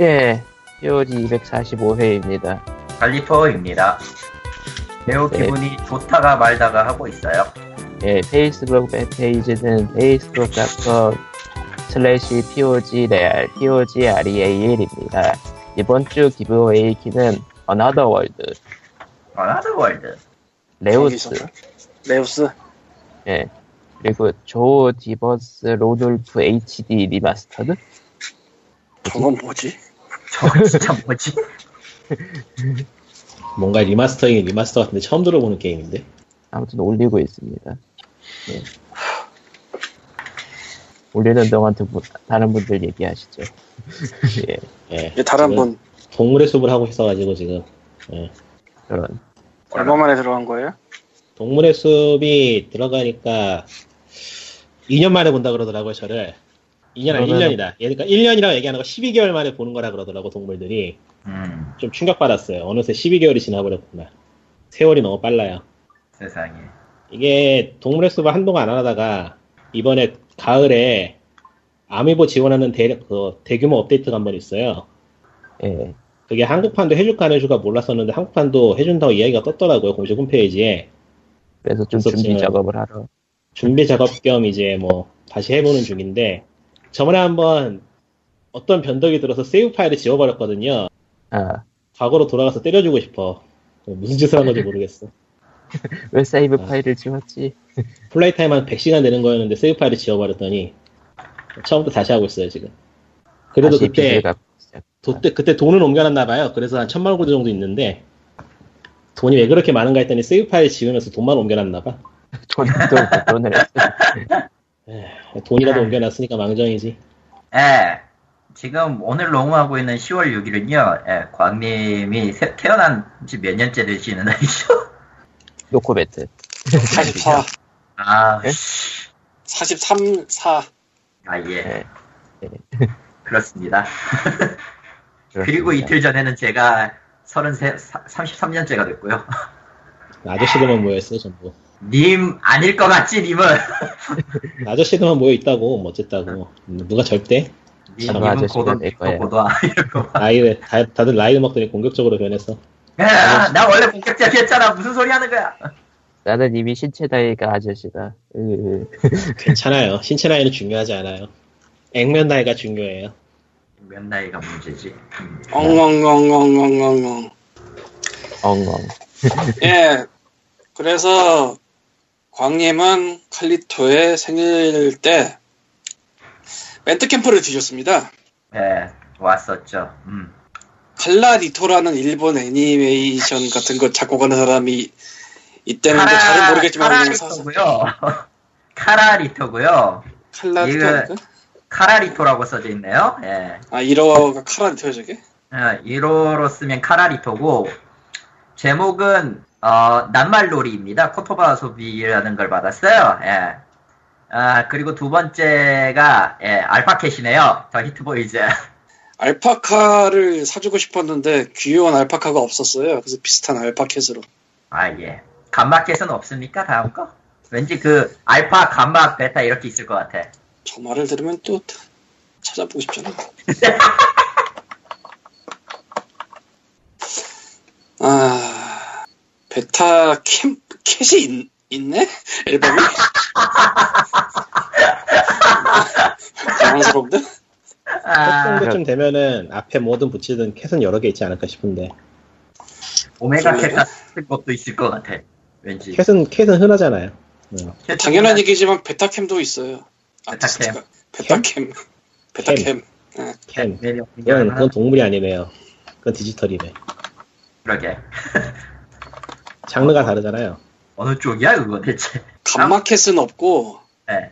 예, POG 245회입니다. 갈리퍼입니다. 매우 네. 기분이 좋다가 말다가 하고 있어요. 예, 페이스북 페이지는 facebook.com 슬래시 POGreal, POGREAL입니다. 이번 주 giveaway key는 Another World, Another World. Reus. Reus 예, 그리고 Joe Dever's Lone Wolf HD Remastered? 저건 뭐지? 저거 진짜 뭐지? 뭔가 remaster인 remaster 같은데 처음 들어보는 게임인데 아무튼 올리고 있습니다. 예. 올리는 동안 두 분, 다른 분들 얘기하시죠. 예, 예, 이게 다른 분 동물의 숲을 하고 있어가지고 지금 예. 그런. 얼마 만에 들어간 거예요? 동물의 숲이 들어가니까 2년 만에 본다 그러더라고요 저를 2년 아니 그러면은- 1년이다. 그러니까 1년이라고 얘기하는 거 12개월 만에 보는 거라 그러더라고 동물들이. 음, 좀 충격받았어요. 어느새 12개월이 지나버렸구나. 세월이 너무 빨라요. 세상에. 이게 동물의 숲을 한동안 안 하다가 이번에 가을에 아미보 지원하는 대, 그 대규모 업데이트가 한 번 있어요. 예, 그게 한국판도 해줄까 안 해줄까 몰랐었는데 한국판도 해준다고 이야기가 떴더라고요 공식 홈페이지에. 그래서 좀 그래서 준비 작업을 하러. 준비 작업 겸 이제 뭐 다시 해보는 중인데 저번에 한번 어떤 변덕이 들어서 세이브 파일을 지워버렸거든요 아, 과거로 돌아가서 때려주고 싶어 무슨 짓을 한 건지 모르겠어 왜 세이브 아. 파일을 지웠지? 플레이 타임 한 100시간 되는 거였는데 세이브 파일을 지워버렸더니 처음부터 다시 하고 있어요 지금 그래도 그때 빚을 갚고 시작. 도, 때- 그때 돈을 옮겨놨나 봐요. 그래서 한 천만 원 정도 있는데 돈이 왜 그렇게 많은가 했더니 세이브 파일 지우면서 돈만 옮겨놨나 봐. 돈, 돈, 돈을 했어. 돈이라도 아. 옮겨놨으니까 망정이지. 예. 지금 오늘 녹음하고 있는 10월 6일은요, 예, 광님이 세- 태어난 지 몇 년째 되시는 날이죠? 노코베트. 44 아, 예? 43 4 아, 예. 예. 그렇습니다. 그리고 그렇습니다. 이틀 전에는 제가 33, 33년째가 됐고요. 아저씨들만 모여있어 전부. 님, 아닐 것 같지, 님은? 아저씨들만 모여 있다고 뭐 어쨌다고. 음, 누가 절대? 님, 님은 고도. 나이 다, 다들 나이 먹더니 공격적으로 변해서. 야, 나 원래 본격적이었잖아. 무슨 소리 하는 거야? 나는 이미 신체 나이가 아저씨다. 으, 괜찮아요. 신체 나이는 중요하지 않아요. 액면 나이가 중요해요. 몇 나이가 문제지? 음. 엉엉엉엉엉엉엉 엉엉. 예 그래서 광님은 칼리토의 생일 때 밴드 캠프를 뒤졌습니다 네, 왔었죠. 음. 칼라리토라는 일본 애니메이션 같은 거 작곡하는 사람이 있다는데 잘은 모르겠지만 카라리토고요. 카라리토고요. 칼라리토? 카라리토라고 써져 있네요. 예. 아 1호가 칼라리토야 저게? 어, 1호로 쓰면 카라리토고 제목은 어, 낱말놀이입니다. 코토바 소비라는 걸 받았어요. 예. 아, 그리고 두 번째가 예, 알파캣이네요. 더 히트보이즈. 알파카를 사주고 싶었는데 귀여운 알파카가 없었어요. 그래서 비슷한 알파캣으로. 아, 예. 감마캣은 없습니까? 다음 거? 왠지 그 알파, 감마, 베타 이렇게 있을 것 같아. 저 말을 들으면 또 찾아보고 싶잖아. 아, 베타 캠, 캣이 있, 있네? 앨범이? 당황스럽네? 첫 아, 정도쯤 되면은 앞에 뭐든 붙이든 캣은 여러 개 있지 않을까 싶은데. 오메가 캣? 같은 것도 있을 것 같아. 왠지. 캣은, 캣은 흔하잖아요. 어. 캣 당연한 얘기지만 베타캠도 있어요. 베타캠. 베타캠. 베타캠. 캠. 매력 그건, 그건 동물이 아니네요. 그건 디지털이네. 그러게. 장르가 다르잖아요. 어느 쪽이야, 그거 대체? 감마캣은 없고, 네.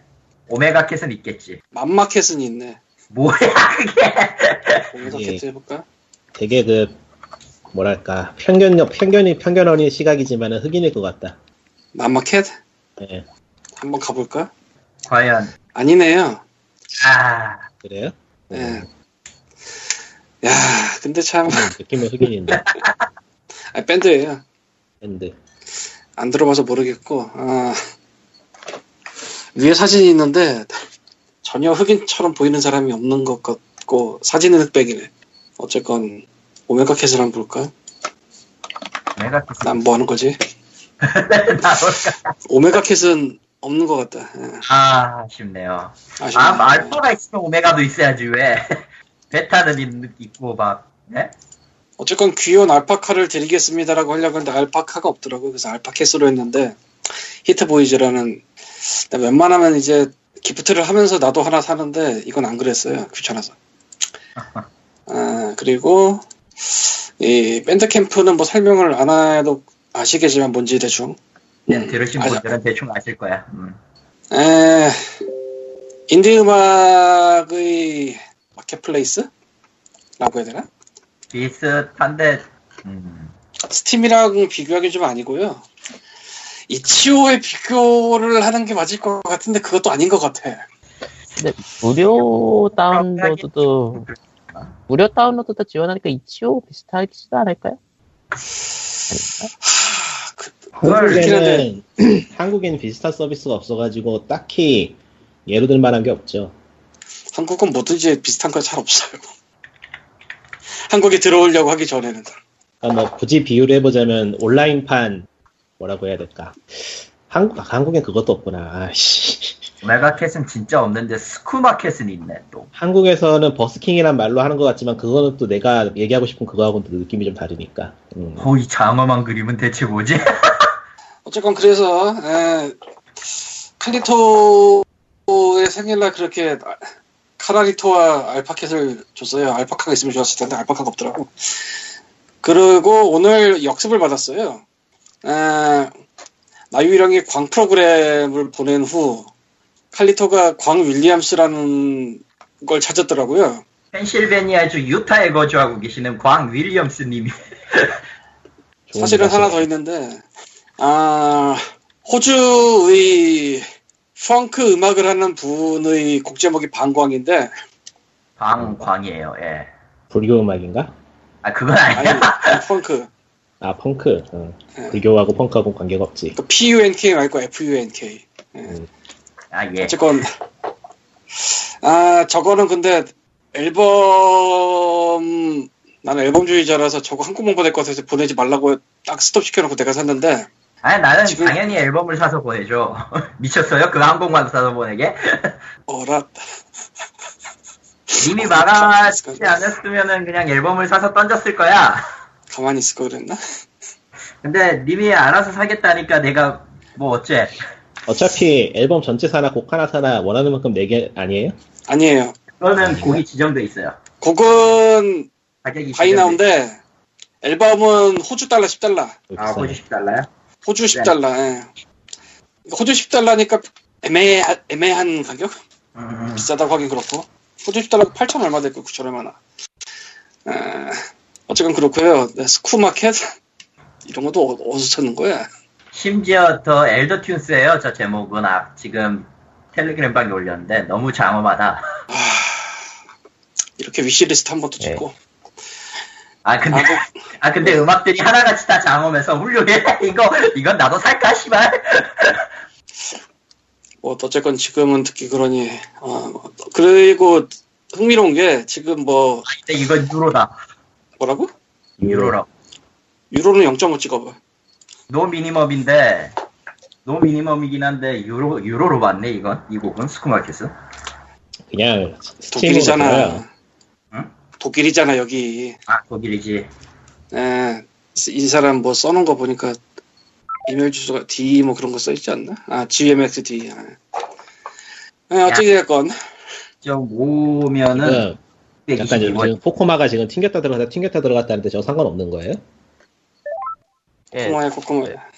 오메가 캣은 있겠지. 맘마캣은 있네. 뭐야, 그게? 오메가 예. 캣 해볼까? 되게 그 뭐랄까 편견 편견이 편견 어린 시각이지만은 흑인일 것 같다. 맘마캣? 예, 한번 가볼까? 과연, 아니네요. 아, 그래요? 예. 야, 근데 참, 느낌은 흑인인데 아, 밴드예요. 밴드. 안 들어봐서 모르겠고, 아, 위에 사진이 있는데 전혀 흑인처럼 보이는 사람이 없는 것 같고 사진은 흑백이네. 어쨌건 오메가 캣을 한번 볼까? 내가 난뭐 하는 거지? 오메가 캣은 없는 것 같다. 예, 아, 아쉽네요. 아쉽네. 아, 알파가 있으면 오메가도 있어야지, 왜. 베타는 있, 있고, 막, 네? 어쨌건 귀여운 알파카를 드리겠습니다라고 하려고 했는데 알파카가 없더라고요. 그래서 알파캣으로 했는데 히트보이즈라는 나 웬만하면 이제 gift를 하면서 나도 하나 사는데 이건 안 그랬어요. 귀찮아서. 아, 그리고 이 Bandcamp는 뭐 설명을 안 해도 아시겠지만 뭔지 대충. 네, 음, 들으신 아, 분들은 대충 아실 거야. 음. 에, 인디 음악의 marketplace? 라고 해야 되나? 비슷한데, 음. 스팀이랑 비교하기 좀 아니고요. 이치오에 비교를 하는 게 맞을 것 같은데 그것도 아닌 것 같아. 근데 무료 다운로드도 무료 다운로드도 지원하니까 이치오 비슷하지도 않을까요? 한국에는 한국에는 비슷한 서비스가 없어가지고 딱히 예로 들 만한 게 없죠. 한국은 뭐든지 비슷한 거 잘 없어요. 한국에 들어오려고 하기 전에는. 그러니까 뭐 굳이 비유를 해보자면 온라인판 뭐라고 해야 될까? 한국 아, 한국엔 그것도 없구나. 아씨. 오메가캣은 진짜 없는데, 스쿠마캣은 있네, 또. 한국에서는 버스킹이란 말로 하는 것 같지만 그거는 또 내가 얘기하고 싶은 그거하고는 또 느낌이 좀 다르니까. 음. 어, 이 장엄한 그림은 대체 뭐지? 어쨌건 그래서 에, 칼리토의 생일날 그렇게 카라리토와 알파켓을 줬어요. 알파카가 있으면 좋았을 텐데 알파카가 없더라고. 그리고 오늘 역습을 받았어요. 에, 나유이랑이 광 프로그램을 보낸 후 칼리토가 광 윌리엄스라는 걸 찾았더라고요. 펜실베니아주 유타에 거주하고 계시는 광 윌리엄스 님이. 좋은 사실은. 하나 더 있는데, 아, 호주의 펑크 음악을 하는 분의 곡 제목이 방광인데, 광, 광이에요, 예. 불교 음악인가? 아, 그건 아니, 아니야. 펑크. 아 펑크. 어. 네. 불교하고 펑크하고 관계가 없지. 그 P-U-N-K 말고 F-U-N-K. 아, 예. 어쨌건, 아, 저거는 근데 앨범, 나는 앨범주의자라서 저거 한국만 보낼 것 같아서 보내지 말라고 딱 스톱 시켜놓고 내가 샀는데, 아니, 나는 지금- 당연히 앨범을 사서 보내줘. 미쳤어요? 그거 한 곡만 사서 보내게? 어라, 이미 말하지 않았으면은 그냥 앨범을 사서 던졌을 거야. 가만히 있을 걸 그랬나? 근데 님이 알아서 사겠다니까 내가 뭐 어째. 어차피 앨범 전체 사나 곡 하나 사나 원하는 만큼 내게 아니에요? 아니에요. 그거는 곡이 지정돼 있어요. 곡은 가격이 buy now인데 앨범은 호주 달러 10달러. 아, 호주 10달러요? 호주 10달러. 예. 호주 10달러니까 애매 애매한 가격? 음, 비싸다고 하긴 그렇고. 호주 10달러 8천 얼마 될거 9천 얼마나. 에, 어쨌건 그렇고요. 네, Skooma Cat 이런 것도 어- 어디서 찾는 거야? 심지어 The Elder Tunes예요. 저 제목은 아, 지금 텔레그램 방에 올렸는데 너무 장엄하다. 이렇게 wishlist 한 번도 네. 찍고. 아 근데 아, 뭐- 아 근데 음악들이 하나같이 다 장엄해서 훌륭해. 이거 이건 나도 살까 씨발. 뭐 어쨌건 지금은 듣기 그러니. 어, 그리고 흥미로운 게 지금 뭐 아, 근데 이건 유로다. 뭐라고? 유로라고. 유로는 0.5 찍어봐. no minimum인데 no minimum이긴 한데 유로 유로로 봤네 이건 이 곡은 Skooma Cat은. 그냥 독일이잖아. 응? 독일이잖아 여기. 아 독일이지. 에, 이 사람 뭐 써놓은 거 보니까 이메일 주소가 D 뭐 그런 거 써있지 않나? 아 GMXD. 아. 에, 어찌됐건 좀 오면은 지금 약간 122원. 지금 포코마가 지금 튕겼다 들어갔다 튕겼다 들어갔다는데 저 상관없는 거예요? 예, 코코마야 코코마야.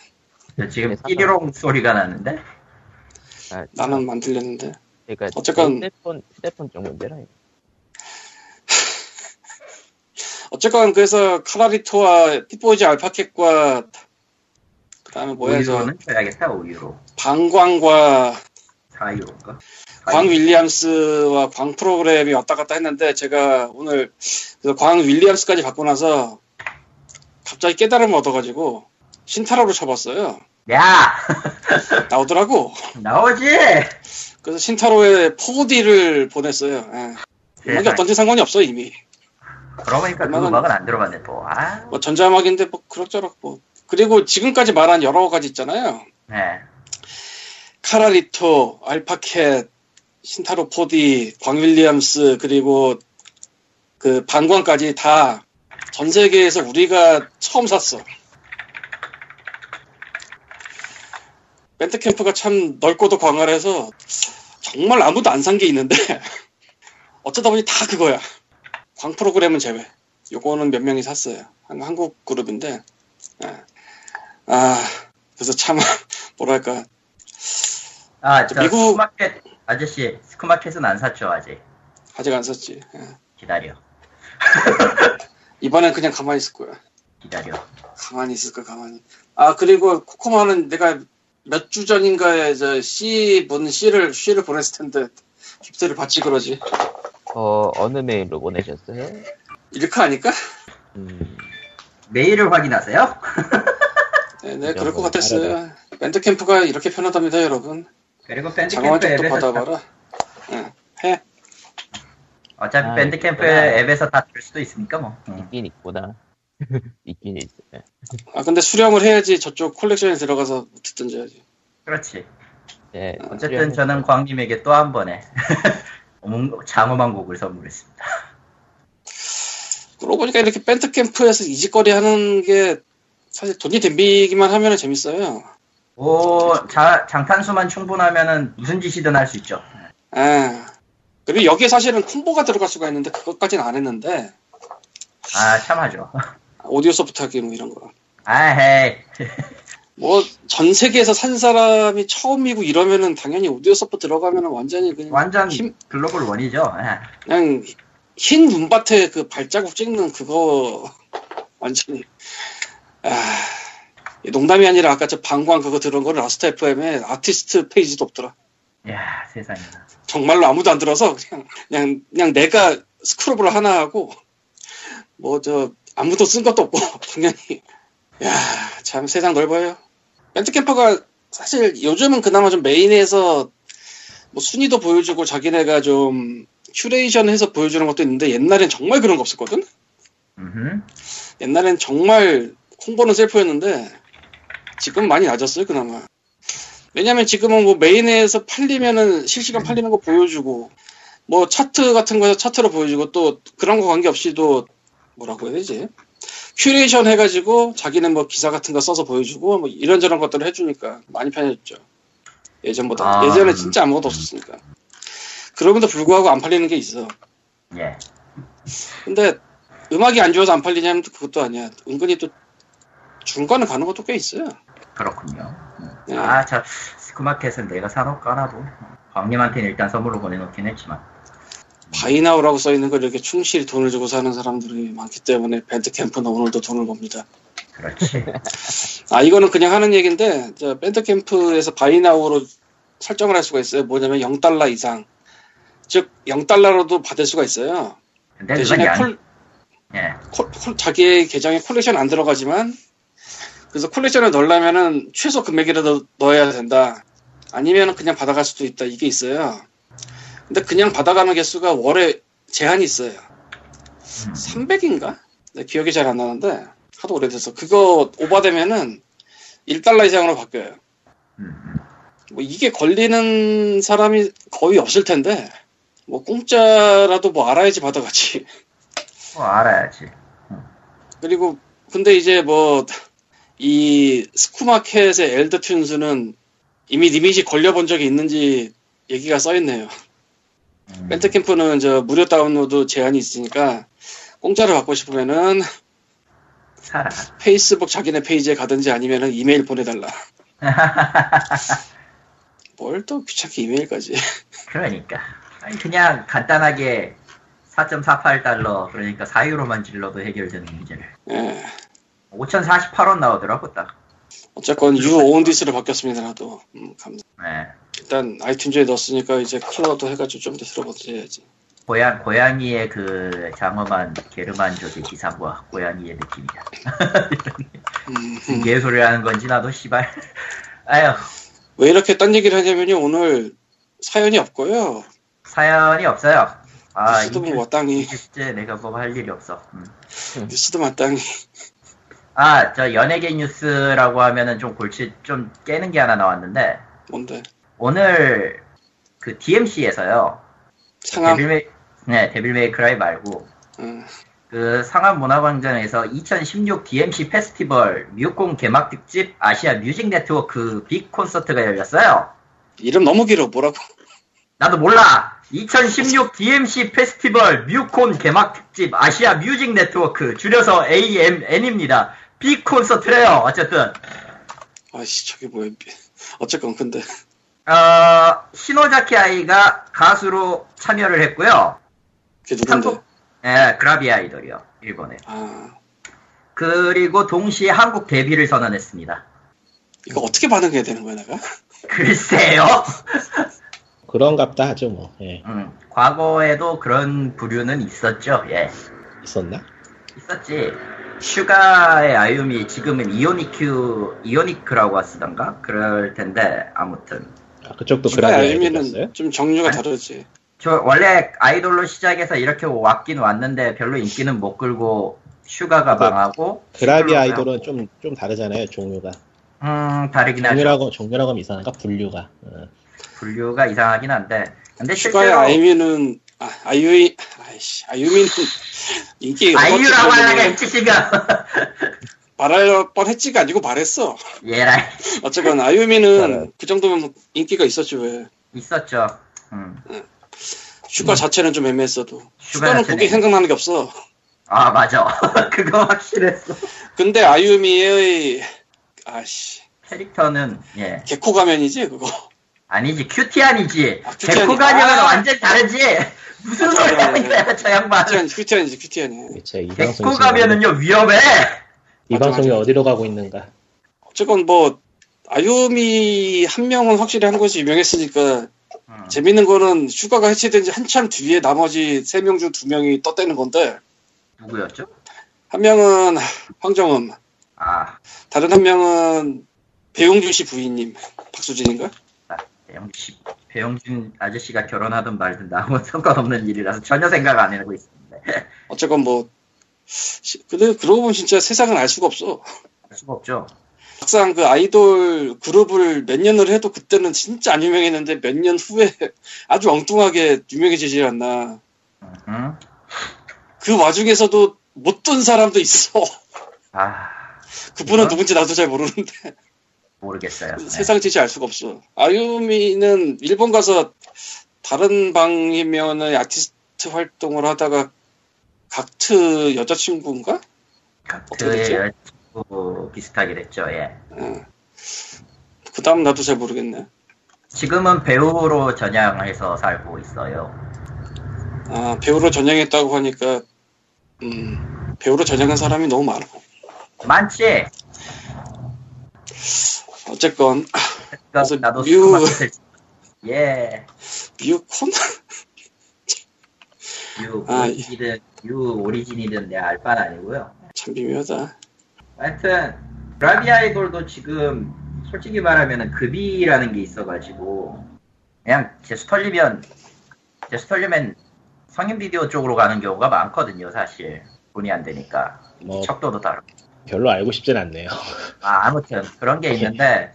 저 지금 네, 삐리롱 소리가 나는데 아, 나는 만들렸는데. 그러니까 어쨌건- 휴대폰 휴대폰 쪽 문제라. 이거. 어쨌건 그래서 카라리토와 핏보이즈 알파켓과 그다음에 뭐야 저 5유로는 줘야겠다 5유로 방광과 4유로인가? 광 윌리엄스와 광 프로그램이 왔다 갔다 했는데 제가 오늘 광 윌리엄스까지 받고 나서 갑자기 깨달음을 얻어가지고 신타로로 쳐봤어요. 야 나오더라고. 나오지. 그래서 신타로에 4D를 보냈어요. 예. 세상에. 어떤지 상관이 없어 이미. 그러고 보니까 그 음악은- 안 들어봤네 또. 아, 뭐 전자음악인데 뭐 그럭저럭 뭐 그리고 지금까지 말한 여러 가지 있잖아요. 네. 카라리토, 알파켓, 신타로 포디, 광 윌리엄스 그리고 그 반광까지 다 전 세계에서 우리가 처음 샀어. 밴드 캠프가 참 넓고도 광활해서 정말 아무도 안 산 게 있는데 어쩌다 보니 다 그거야. 광 프로그램은 제외. 요거는 몇 명이 샀어요. 한- 한국 그룹인데. 예. 아 그래서 참 뭐랄까 아, 저 미국- 스마켓 아저씨 스마켓은 안 샀죠 아직. 아직 안 샀지. 예. 기다려, 이번엔 그냥 가만히 있을 거야. 기다려. 가만히 있을까 가만히. 아 그리고 코코마는 내가 몇 주 전인가에 저 C 문 C를 C를 보냈을 텐데 깁스를 받지 그러지. 어, 어느 메일로 보내셨어요? 일카 아닐까? 음, 메일을 확인하세요? 네, 네 그럴 것 뭐, 같았어요. 밴드 캠프가 이렇게 편하답니다, 여러분. 그리고 밴드 장원 캠프 쪽도 앱에서 받아봐라. 예, 해. 어차피 아, 밴드 캠프 있구나. 앱에서 다들 수도 있으니까 뭐. 응. 있긴 있구나. 있긴 있어요. 아 근데 수령을 해야지 저쪽 콜렉션에 들어가서 듣든지 해야지. 그렇지. 네, 어쨌든 저는 광님에게 또 한 번에 장엄한 곡을 선물했습니다. 그러고 보니까 이렇게 밴드 캠프에서 이직거리 하는 게 사실 돈이 덤비기만 하면 재밌어요. 오, 자, 장탄수만 충분하면은 무슨 짓이든 할 수 있죠. 아 그리고 여기에 사실은 콤보가 들어갈 수가 있는데 그것까지는 안 했는데 아, 참하죠. 오디오 support 하기 뭐 이런 거. 아, 헤이. 뭐 전 세계에서 산 사람이 처음이고 이러면은 당연히 오디오 support 들어가면은 완전히 그냥 완전 힘- global one이죠. 예. 그냥 흰 눈밭에 그 발자국 찍는 그거 완전히 아 농담이 아니라 아까 저 방광 그거 들은 거를 Last.fm에 아티스트 페이지도 없더라. 이야, 세상에. 정말로 아무도 안 들어서 그냥 그냥 그냥 내가 scrobble을 하나 하고 뭐 저 아무도 쓴 것도 없고 당연히 야 참 세상 넓어요. Bandcamp가 사실 요즘은 그나마 좀 메인에서 뭐 순위도 보여주고 자기네가 좀 큐레이션 해서 보여주는 것도 있는데 옛날엔 정말 그런 거 없었거든. 음흠. 옛날엔 정말 홍보는 셀프였는데 지금 많이 나았어요 그나마. 왜냐면 지금은 뭐 메인에서 팔리면은 실시간 팔리는 거 보여주고 뭐 차트 같은 거에서 차트로 보여주고 또 그런 거 관계없이도 뭐라고 해야 되지? 큐레이션 해가지고 자기는 뭐 기사 같은 거 써서 보여주고 뭐 이런저런 것들을 해주니까 많이 편해졌죠. 예전보다 아, 예전에 음. 진짜 아무것도 없었으니까. 그럼에도 불구하고 안 팔리는 게 있어. 예. 근데 음악이 안 좋아서 안 팔리냐면 또 그것도 아니야. 은근히 또 중간에 가는 것도 꽤 있어요. 그렇군요. 네. 아, 저, 스크마켓은 내가 사놓을까 나도. 광님한테는 일단 선물로 보내놓긴 했지만. 바이나우라고 써 있는 걸 이렇게 충실히 돈을 주고 사는 사람들이 많기 때문에 밴드 캠프는 오늘도 돈을 법니다. 그렇지. 아 이거는 그냥 하는 얘기인데 저 밴드 캠프에서 바이나우로 설정을 할 수가 있어요. 뭐냐면 0달러 이상, 즉 0달러로도 받을 수가 있어요. 대신에 양, 콜, 예. 콜- 콜- 자기의 계정에 콜렉션 안 들어가지만 그래서 콜렉션을 넣으려면은 최소 금액이라도 넣어야 된다. 아니면은 그냥 받아갈 수도 있다. 이게 있어요. 근데 그냥 받아가는 개수가 월에 제한이 있어요. 음. 300인가? 네, 기억이 잘 안 나는데 하도 오래돼서 그거 오버되면은 1달러 이상으로 바뀌어요. 음, 음. 뭐 이게 걸리는 사람이 거의 없을 텐데 뭐 공짜라도 뭐 알아야지 받아가지. 뭐 알아야지. 그리고 근데 이제 뭐 이 스쿠마켓의 엘더 튠즈는 이미 리밋이 걸려본 적이 있는지 얘기가 써있네요. 음. 밴드캠프는 저 무료 다운로드 제한이 있으니까 공짜로 받고 싶으면은. 페이스북 자기네 페이지에 가든지 아니면은 이메일 보내달라. 뭘 또 귀찮게 이메일까지. 그러니까. 아니, 그냥 간단하게 4.48달러, 그러니까 4유로만 질러도 해결되는 문제를. 예. 5,048원 나오더라고, 딱. 어쨌건 유 오운디스로 바뀌었습니다 나도. 음, 감사. 네. 일단 아이튠즈에 넣었으니까 이제 클라우드 해가지고 좀 더 들어보지 해야지. 고양, 고양이의 그 장엄한 게르만족의 기사와 고양이의 느낌이야. 음, 음. 개소리 하는 건지 나도 씨발. 아휴, 왜 이렇게 딴 얘기를 하냐면요 오늘 사연이 없고요. 사연이 없어요. 아, 뉴스도 이 마땅히 실제 내가 뭐 할 일이 없어. 음. 뉴스도 마땅히 아, 저 연예계 뉴스라고 하면은 좀 골치 좀 깨는 게 하나 나왔는데 뭔데 오늘 그 DMC에서요. 상암 데빌메이 네, 데빌메이크라이 말고 음, 그 상암 문화광장에서 2016 DMC 페스티벌 뮤콘 개막 특집 아시아 뮤직 네트워크 빅 콘서트가 열렸어요. 이름 너무 길어 뭐라고 나도 몰라. 2016 DMC 페스티벌 뮤콘 개막 특집 아시아 뮤직 네트워크 줄여서 AMN입니다. 빅 콘서트래요. 어쨌든 아씨 저게 뭐야 어쨌건 근데 어, 시노자키 아이가 가수로 참여를 했고요. 그게 누군데 한국 예, 그라비 아이돌이요. 일본에. 아 그리고 동시에 한국 데뷔를 선언했습니다. 이거 어떻게 반응해야 되는 거야 내가 글쎄요. 그런갑다 하죠 뭐. 예. 음, 과거에도 그런 부류는 있었죠. 예. 있었나? 있었지. 슈가의 아유미 지금은 이오니큐 이오니크라고 쓰던가 그럴 텐데 아무튼 아, 그쪽도 슈가 그라비 아이돌이었어요? 아유미는 좀 종류가 네? 다르지 저 원래 아이돌로 시작해서 이렇게 왔긴 왔는데 별로 인기는 못 끌고 슈가가 그 망하고 그라비 아이돌은 좀, 좀 다르잖아요, 종류가. 음 다르긴 하죠. 종류라고, 종류라고 하면 이상한가? 분류가. 어. 분류가 이상하긴 한데 근데 슈가의 실제로 아이미는 아, 아이씨 아유미는 인기 아이유라고 이 치시가 말할 뻔했지가 아니고 말했어. 예라. 어쨌건 아유미는 그 정도면 인기가 있었지 왜. 있었죠. 음. 슈가 자체는 좀 애매했어도. 슈가 슈가는 그게 생각나는 게 없어. 아 맞아. 그거 확실했어. 근데 아유미의 아씨. 캐릭터는 예. 개코 가면이지 그거 아니지 큐티안이지 아, 큐티안이- 개코가 아니면 아. 완전 다르지 무슨 맞아, 소리 하는 거야 저 양반 제이 방송이, 개코 지금 가면은요 위험해 이 맞아, 방송이 맞아. 어디로 가고 있는가? 어쨌건 뭐 아유미 한 명은 확실히 한 것이 유명했으니까 음. 재밌는 거는 슈가가 해체된 지 한참 뒤에 나머지 세 명 중 두 명이 떴대는 건데 누구였죠? 한 명은 황정음 아 다른 한 명은 배용준 씨 부인님 박수진인가? 배영준 씨- 배영준 아저씨가 결혼하든 말든 아무 상관없는 일이라서 전혀 생각 안 해내고 있었는데 어쨌건 뭐 시- 근데 그러고 보면 진짜 세상은 알 수가 없어. 알 수가 없죠. 막상 그 아이돌 그룹을 몇 년을 해도 그때는 진짜 안 유명했는데 몇 년 후에 아주 엉뚱하게 유명해지지 않나. 응? 그 와중에서도 못 든 사람도 있어. 아. 그분은 어? 누군지 나도 잘 모르는데 모르겠어요. 네. 세상 지지 알 수가 없어. 아유미는 일본 가서 다른 방이면은 아티스트 활동을 하다가 각트 여자친구인가? 그의 여자친구 비슷하게 됐죠 예. 그 다음 나도 잘 모르겠네. 지금은 배우로 전향해서 살고 있어요. 아 배우로 전향했다고 하니까 음 배우로 전향한 사람이 너무 많아. 많지 어쨌건 그래서 나도 뮤- 예. 미우콘? 유 아, 오리진이든 유 오리진이든 내 알바는 아니고요. 참 미묘하다. 하여튼 그라비 아이돌도 지금 솔직히 말하면 급이라는 게 있어가지고 그냥 제 스 털리면 제 스 털리면 성인 비디오 쪽으로 가는 경우가 많거든요 사실. 돈이 안 되니까. 뭐, 척도도 다르고 별로 알고 싶진 않네요. 아 아무튼 그런 게 있는데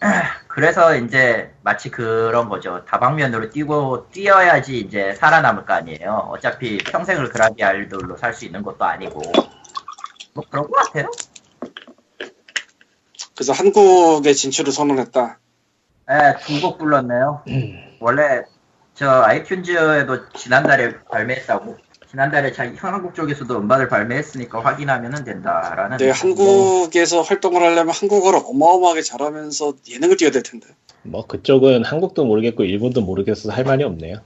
그래서 이제 마치 그런 거죠 다방면으로 뛰고 뛰어야지 이제 살아남을 거 아니에요 어차피 평생을 그라비 아이돌로 살 수 있는 것도 아니고 뭐 그런 것 같아요 그래서 한국에 진출을 선언했다 네, 두곡 불렀네요. 원래 저 아이튠즈에도 지난달에 발매했다고. 지난달에 자기 한국 쪽에서도 음반을 발매했으니까 확인하면 된다라는. 근데 한국에서 활동을 하려면 한국어를 어마어마하게 잘하면서 예능을 띄워야 될 텐데 뭐, 그쪽은 한국도 모르겠고, 일본도 모르겠어서 할 말이 없네요.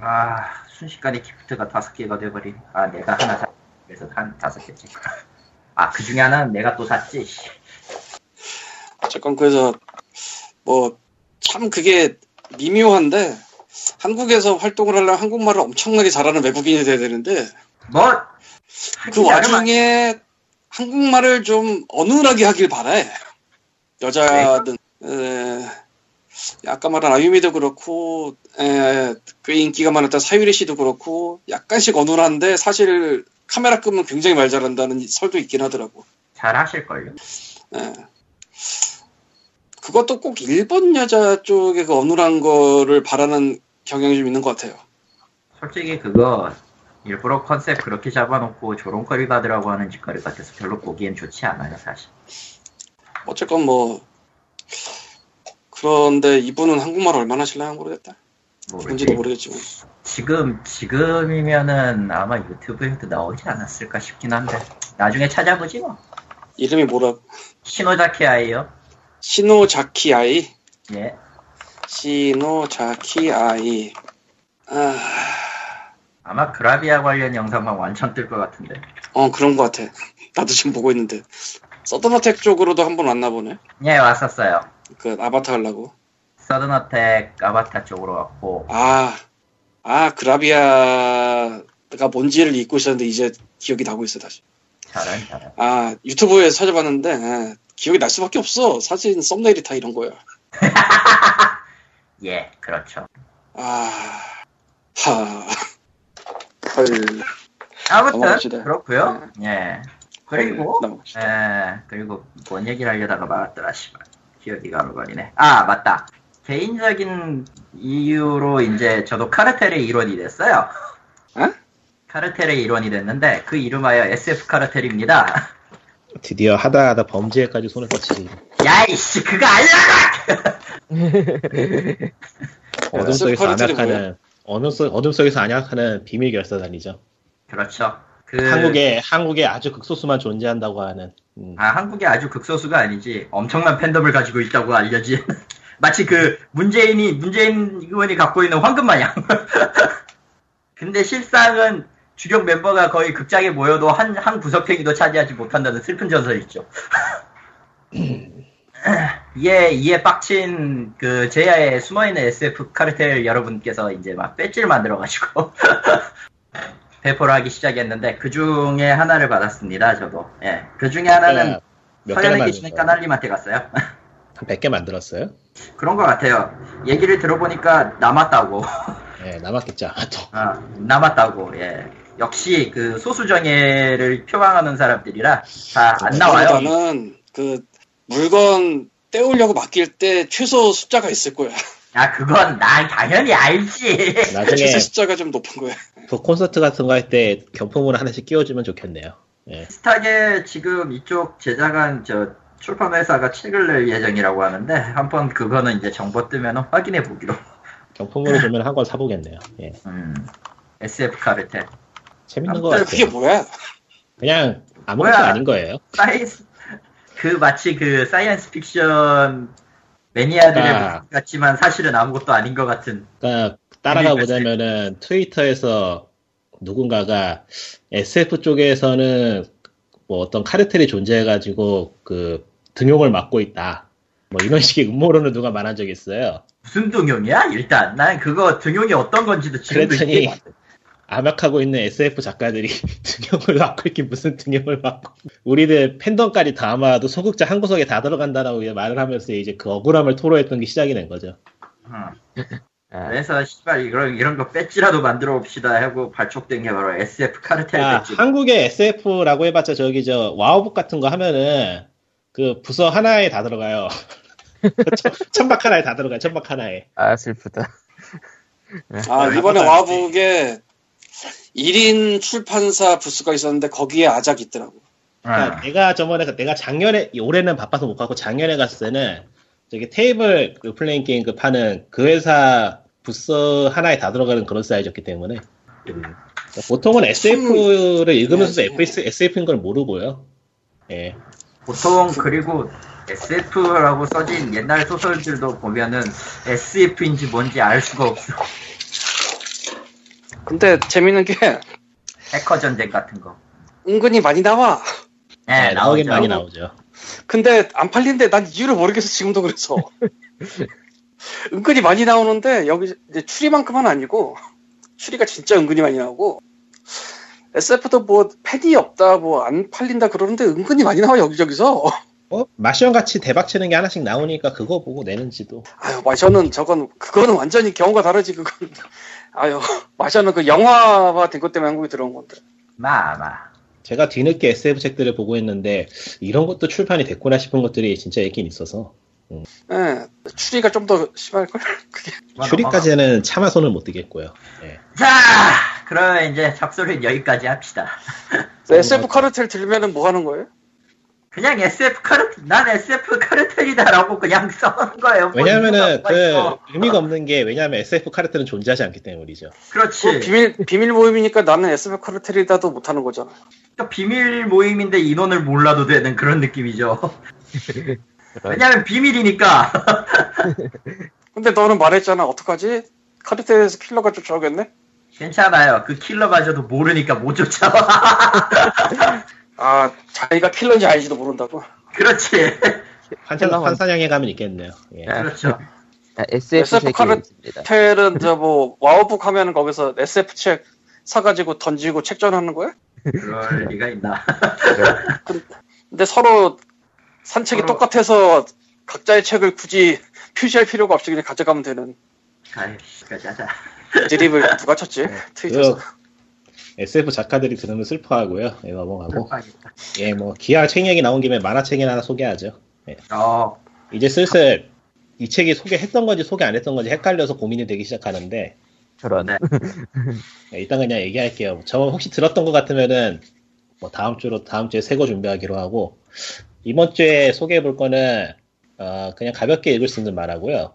아 순식간에 기프트가 다섯 개가 돼버린. 아 내가 하나 샀. 그래서 한 다섯 개째. 아그 중에 하나는 내가 또 샀지. 씨. 어쨌건 그래서 뭐 참 그게 미묘한데 한국에서 활동을 하려면 한국말을 엄청나게 잘하는 외국인이 돼야 되는데 뭐. 그 와중에 한국말을 좀 어눌하게 하길 바래 여자든 에, 아까 말한 아유미도 그렇고 에, 그 인기가 많았던 사유리 씨도 그렇고 약간씩 어눌한데 사실 카메라 끄면 굉장히 말 잘한다는 설도 있긴 하더라고. 잘 하실걸요. 예. 그것도 꼭 일본 여자 쪽에 그 어눌한 거를 바라는 경향이 좀 있는 것 같아요. 솔직히 그거 일부러 컨셉 그렇게 잡아놓고 조롱거리 받으라고 하는 짓거리 같아서 별로 보기엔 좋지 않아요 사실. 어쨌건 뭐 그런데 이분은 한국말 얼마나 하실려나 모르겠다. 뭔지도 모르지. 모르겠지만 지금 지금이면은 아마 유튜브에도 나오지 않았을까 싶긴 한데 나중에 찾아보지 뭐. 이름이 뭐라? 시노자키 아이요. 시노자키 아이. 예. 시노자키 아이. 아, 아마 그라비아 관련 영상만 완전 뜰 것 같은데. 어 그런 것 같아. 나도 지금 보고 있는데 서든어택 쪽으로도 한 번 왔나 보네. 예 왔었어요. 그 아바타 하려고. 서든어택 아바타 쪽으로 왔고 아, 아 그라비아가 뭔지를 잊고 있었는데 이제 기억이 나고 있어 다시. 잘한 잘한. 아 유튜브에 찾아봤는데 아, 기억이 날 수밖에 없어. 사진 썸네일이 다 이런 거야. 예 그렇죠. 아, 하, 헐. 아무튼 넘어갑시다. 그렇고요. 예. 그리고 헐, 넘어갑시다. 예 그리고 뭔 얘기를 하려다가 말았더라 씨발 기억이 가물거리네. 아 맞다. 개인적인 이유로 이제 저도 카르텔의 일원이 됐어요. 어? 카르텔의 일원이 됐는데 그 이름하여 SF 카르텔입니다. 드디어 하다 하다 범죄에까지 손을 뻗치지. 야이씨 그거 알려라! 어둠 속에서 카르텔이 안약하는 어둠, 속, 어둠 속에서 안약하는 비밀 결사단이죠. 그렇죠. 그 한국에 한국에 아주 극소수만 존재한다고 하는. 음. 아 한국에 아주 극소수가 아니지 엄청난 팬덤을 가지고 있다고 알려진 마치 그 문재인이 문재인 의원이 갖고 있는 황금 마냥. 근데 실상은 주력 멤버가 거의 극장에 모여도 한, 한 구석탱이도 차지하지 못한다는 슬픈 전설이 있죠. 이에, 이에 빡친 그 제야에 숨어있는 SF 카르텔 여러분께서 이제 막 배지를 만들어가지고 배포를 하기 시작했는데 그 중에 하나를 받았습니다, 저도. 예. 그 중에 하나는 서현에 계시는 만들었어요? 까날님한테 갔어요. 한 100개 만들었어요? 그런 것 같아요. 얘기를 들어보니까 남았다고. 예, 남았겠죠. 아, 남았다고, 예. 역시 그 소수 정예를 표방하는 사람들이라 다 안 나와요. 그보다는 그 물건 떼오려고 맡길 때 최소 숫자가 있을 거야. 아, 그건 난 당연히 알지. 나중에 최소 숫자가 좀 높은 거야. 그 콘서트 같은 거 할 때 경품으로 하나씩 끼워주면 좋겠네요. 예. 비슷하게 지금 이쪽 제작한 저 출판 회사가 책을 낼 예정이라고 하는데 한번 그거는 이제 정보 뜨면 확인해 보기로. 경품으로 주면 한 권 사보겠네요. 예. 음. SF 카르텔. 재밌는 거 아무튼 같아요. 그게 뭐야? 그냥 아무것도 뭐야? 아닌 거예요. 사이언스 그 마치 그 사이언스 픽션 매니아들의 아. 모습 같지만 사실은 아무것도 아닌 것 같은. 그러니까 따라가. 보자면은 트위터에서 누군가가 SF 쪽에서는 뭐 어떤 카르텔이 존재해가지고 그 등용을 맡고 있다. 뭐 이런 식의 음모론을 누가 말한 적이 있어요. 무슨 등용이야? 일단 난 그거 등용이 어떤 건지도 지금도 그랬더니 이해가 안 돼. 암약하고 있는 SF 작가들이 등용을 맡고 있긴 무슨 등용을 맡고 우리들 팬덤까지 다 아마도 소극자 한 구석에 다 들어간다라고 이제 말을 하면서 이제 그 억울함을 토로했던 게 시작이 된 거죠. 응. 아, 그래서 씨발 이런 이런 거 배지라도 만들어 봅시다 하고 발족된 게 바로 SF 카르텔 야, 배지. 한국의 SF라고 해봤자 저기 저 와우북 같은 거 하면은 그 부서 하나에 다 들어가요. 천- 천막 하나에 다 들어가요. 천막 하나에. 아, 슬프다. 아, 네, 이번에 와우북에 1인 출판사 부스가 있었는데 거기에 아작이 있더라고. 그러니까 응. 내가 저번에 그- 내가 작년에 올해는 바빠서 못 가고 작년에 갔을 때는 저기 테이블 그 playing game 그 파는 그 회사 부스 하나에 다 들어가는 그런 사이즈였기 때문에 그러니까 보통은 SF를 읽으면서 해야지. FS, SF인 걸 모르고요. 예. 보통 그리고 SF라고 써진 옛날 소설들도 보면은 SF인지 뭔지 알 수가 없어. 근데 재밌는 게 해커 전쟁 같은 거. 은근히 많이 나와. 예, 네, 나오긴. 많이 나오죠. 근데 안 팔린데 난 이유를 모르겠어 지금도 그래서. 은근히 많이 나오는데 여기 이제 추리만큼은 아니고 추리가 진짜 은근히 많이 나오고 SF도 뭐 팬이 없다 뭐 안 팔린다 그러는데 은근히 많이 나와 여기저기서 어? 마시언 같이 대박 치는 게 하나씩 나오니까 그거 보고 내는지도. 아유 마셔는 저건 그거는 완전히 경우가 다르지 그건. 아유 마셔는 그 영화화 된 것 때문에 한국에 들어온 건데. 마마. 제가 뒤늦게 SF 책들을 보고 있는데 이런 것도 출판이 됐구나 싶은 것들이 진짜 있긴 있어서 예, 추리가 좀 더 심할 걸. 그게. 추리까지는 차마 손을 못 대겠고요. 예. 자, 그러면 이제 잡소리는 여기까지 합시다. SF 카르텔 들면은 뭐 하는 거예요? 그냥 SF 카르텔, 난 SF 카르텔이다라고 그냥 써놓은 거예요. 뭐 왜냐면은 그 있어. 의미가 없는 게 왜냐면 SF 카르텔은 존재하지 않기 때문이죠. 그렇지. 그 비밀 비밀 모임이니까 나는 SF 카르텔이다도 못 하는 거잖아. 그러니까 비밀 모임인데 인원을 몰라도 되는 그런 느낌이죠. 왜냐면 비밀이니까. 근데 너는 말했잖아. 어떡하지? 카르텔에서 킬러가 쫓아오겠네? 괜찮아요. 그 킬러마저도 모르니까 못 쫓아와. 아, 자기가 킬러인지 알지도 모른다고. 그렇지. 환상, 헬라만- 환상향에 가면 있겠네요. 예. 네. 그렇죠. 아, SF SF 책이 카르- 있습니다. 텔은 저뭐 와우북 하면은 거기서 SF 책 사가지고 던지고 책전하는 거야? 그럴 리가 있나. 근데 서로 산책이 서로- 똑같아서 각자의 책을 굳이 표시할 필요가 없이 그냥 가져가면 되는 하자. 드립을 누가 쳤지? 트위터에서. 그 SF 작가들이 들으면 슬퍼하고요. 예, 넘어가고. 슬퍼하겠다. 예, 뭐 기아 책 얘기 나온 김에 만화 책이나 하나 소개하죠. 어, 이제 슬슬 이 책이 소개했던 건지 소개 안 했던 건지 헷갈려서 고민이 되기 시작하는데 저런. 네. 예, 일단 그냥 얘기할게요. 저 혹시 들었던 것 같으면은 뭐 다음 주로 다음 주에 새거 준비하기로 하고 이번 주에 소개해 볼 거는 어, 그냥 가볍게 읽을 수 있는 만화고요.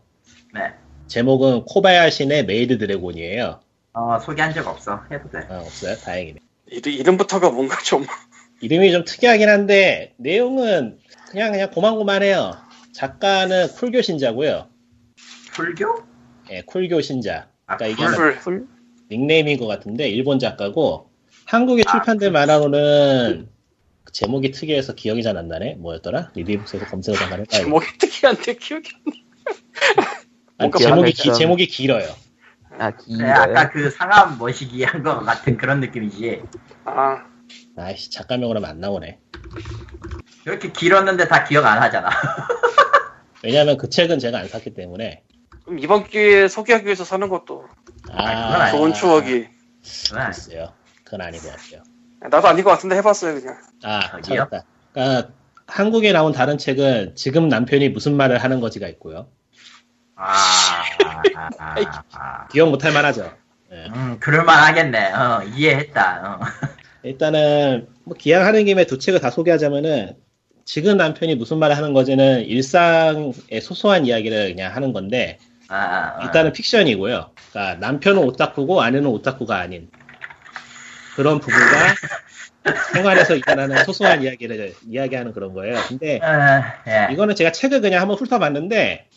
네. 제목은 코바야시네 maid dragon이에요. 어, 소개한 적 없어. 해도 돼. 어, 없어요. 다행이네. 이름, 이름부터가 뭔가 좀 이름이 좀 특이하긴 한데 내용은 그냥 그냥 고만고만해요. 작가는 쿨교 신자고요. 불교? 예, 쿨교 신자. 아, 그러니까 이게 cool. 풀? 닉네임인 것 같은데 일본 작가고 한국에 아, 출판된 만화로는 제목이 특이해서 기억이 잘 안 나네. 뭐였더라? 리뷰북에서 검색을 잠깐 해봐야 제목이 특이한데 기억이 안 뭔가 제목이. 기, 제목이 길어요. 아, 네, 기인가요? 아까 그 상암 머시기 한거 같은 그런 느낌이지. 나. 아, 아이씨 작가명으로 안 나오네. 이렇게 길었는데 다 기억 안 하잖아. 왜냐하면 그 책은 제가 안 샀기 때문에. 그럼 이번 기회에 소개하기 위해서 사는 것도 아. 좋은 추억이. 아, 글쎄요. 그건 아닌 것 같아요. 나도 아닌 것 같은데 해봤어요 그냥. 아, 저기요? 찾았다. 그러니까 한국에 나온 다른 책은 지금 남편이 무슨 말을 하는 거지가 있고요. 아, 아, 아, 아. 기억 못할 만하죠. 예. 음, 그럴만 하겠네. 어, 이해했다. 어. 일단은 뭐 기약하는 김에 두 책을 다 소개하자면은 지금 남편이 무슨 말을 하는 거지는 일상의 소소한 이야기를 그냥 하는 건데 아, 아, 아. 일단은 픽션이고요. 그러니까 남편은 오타쿠고 아내는 오타쿠가 아닌 그런 부부가 생활에서 일어나는 소소한 이야기를 이야기하는 그런 거예요. 근데 아, 예. 이거는 제가 책을 그냥 한번 훑어봤는데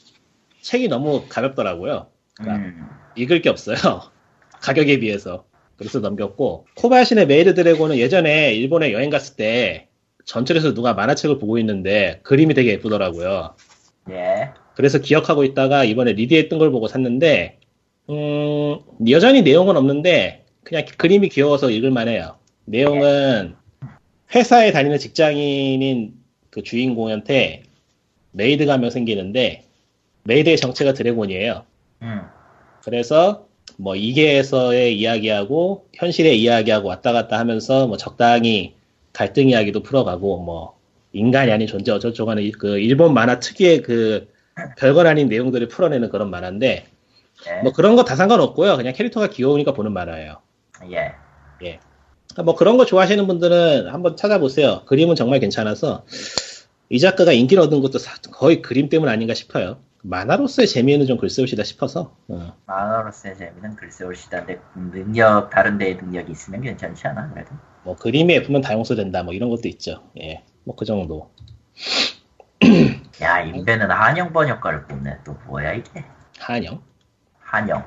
책이 너무 가볍더라고요. 그러니까 음, 읽을 게 없어요. 가격에 비해서. 그래서 넘겼고 코바야시네 maid dragon은 예전에 일본에 여행 갔을 때 전철에서 누가 만화책을 보고 있는데 그림이 되게 예쁘더라고요. 예. 그래서 기억하고 있다가 이번에 리디에 뜬걸 보고 샀는데 음, 여전히 내용은 없는데 그냥 그림이 귀여워서 읽을 만해요. 내용은 회사에 다니는 직장인인 그 주인공한테 maid가 한명 생기는데 maid의 정체가 dragon이에요. 음, 그래서 뭐 이계에서의 이야기하고 현실의 이야기하고 왔다 갔다 하면서 뭐 적당히 갈등 이야기도 풀어가고 뭐 인간이 아닌 존재 어쩌고저쩌고 하는 이- 그 일본 만화 특유의 그 별건 아닌 내용들을 풀어내는 그런 만화인데 예. 뭐 그런 거 다 상관없고요. 그냥 캐릭터가 귀여우니까 보는 만화예요. 예. 그러니까 뭐 그런 거 좋아하시는 분들은 한번 찾아보세요. 그림은 정말 괜찮아서 이 작가가 인기를 얻은 것도 사- 거의 그림 때문 아닌가 싶어요. 만화로서의 재미는 좀 글쎄오시다 싶어서 어. 만화로서의 재미는 글쎄 올시다데 능력 다른 데에 능력이 있으면 괜찮지 않아 그래도 뭐 그림이 예쁘면 다 용서 된다 뭐 이런 것도 있죠. 예, 뭐 그 정도. 야 인베는 한영 번역가를 뽑네 또 뭐야 이게 한영, 한영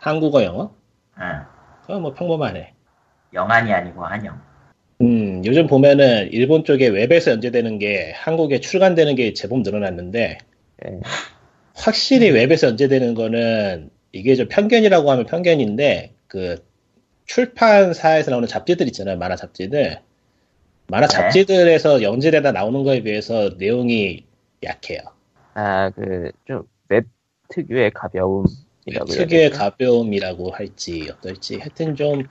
한국어 영어, 응. 그건 뭐 평범하네. 영한이 아니고 한영 음, 요즘 보면은 일본 쪽에 웹에서 연재되는 게 한국에 출간되는 게 제법 늘어났는데 예. 확실히 웹에서 연재되는 거는 이게 좀 편견이라고 하면 편견인데 그 출판사에서 나오는 잡지들 있잖아요 만화 잡지들 만화 네. 잡지들에서 연재되다 나오는 거에 비해서 내용이 약해요. 아, 그, 좀, 웹 특유의 가벼움이라고. 해야 특유의? 가벼움이라고 할지 어떨지 하여튼 좀,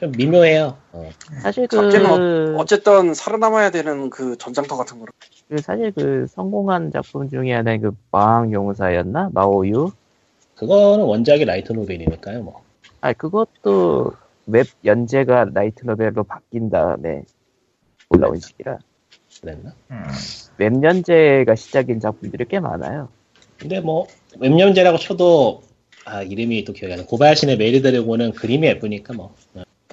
좀 미묘해요. 어. 사실 그, 잡지는 어쨌든 살아남아야 되는 그 전장터 같은 거로. 그 사실 그 성공한 작품 중에 하나인 그 마왕용사였나? 마오유? 그거는 원작이 light novel이니까요. 뭐. 아, 그것도 웹 연재가 light novel로 바뀐 다음에 올라온 시기라. 그랬나? 음. 웹 연재가 시작인 작품들이 꽤 많아요. 근데 뭐 웹 연재라고 쳐도 아 이름이 또 기억이 안 나. 고바야시네 maid dragon은 그림이 예쁘니까 뭐.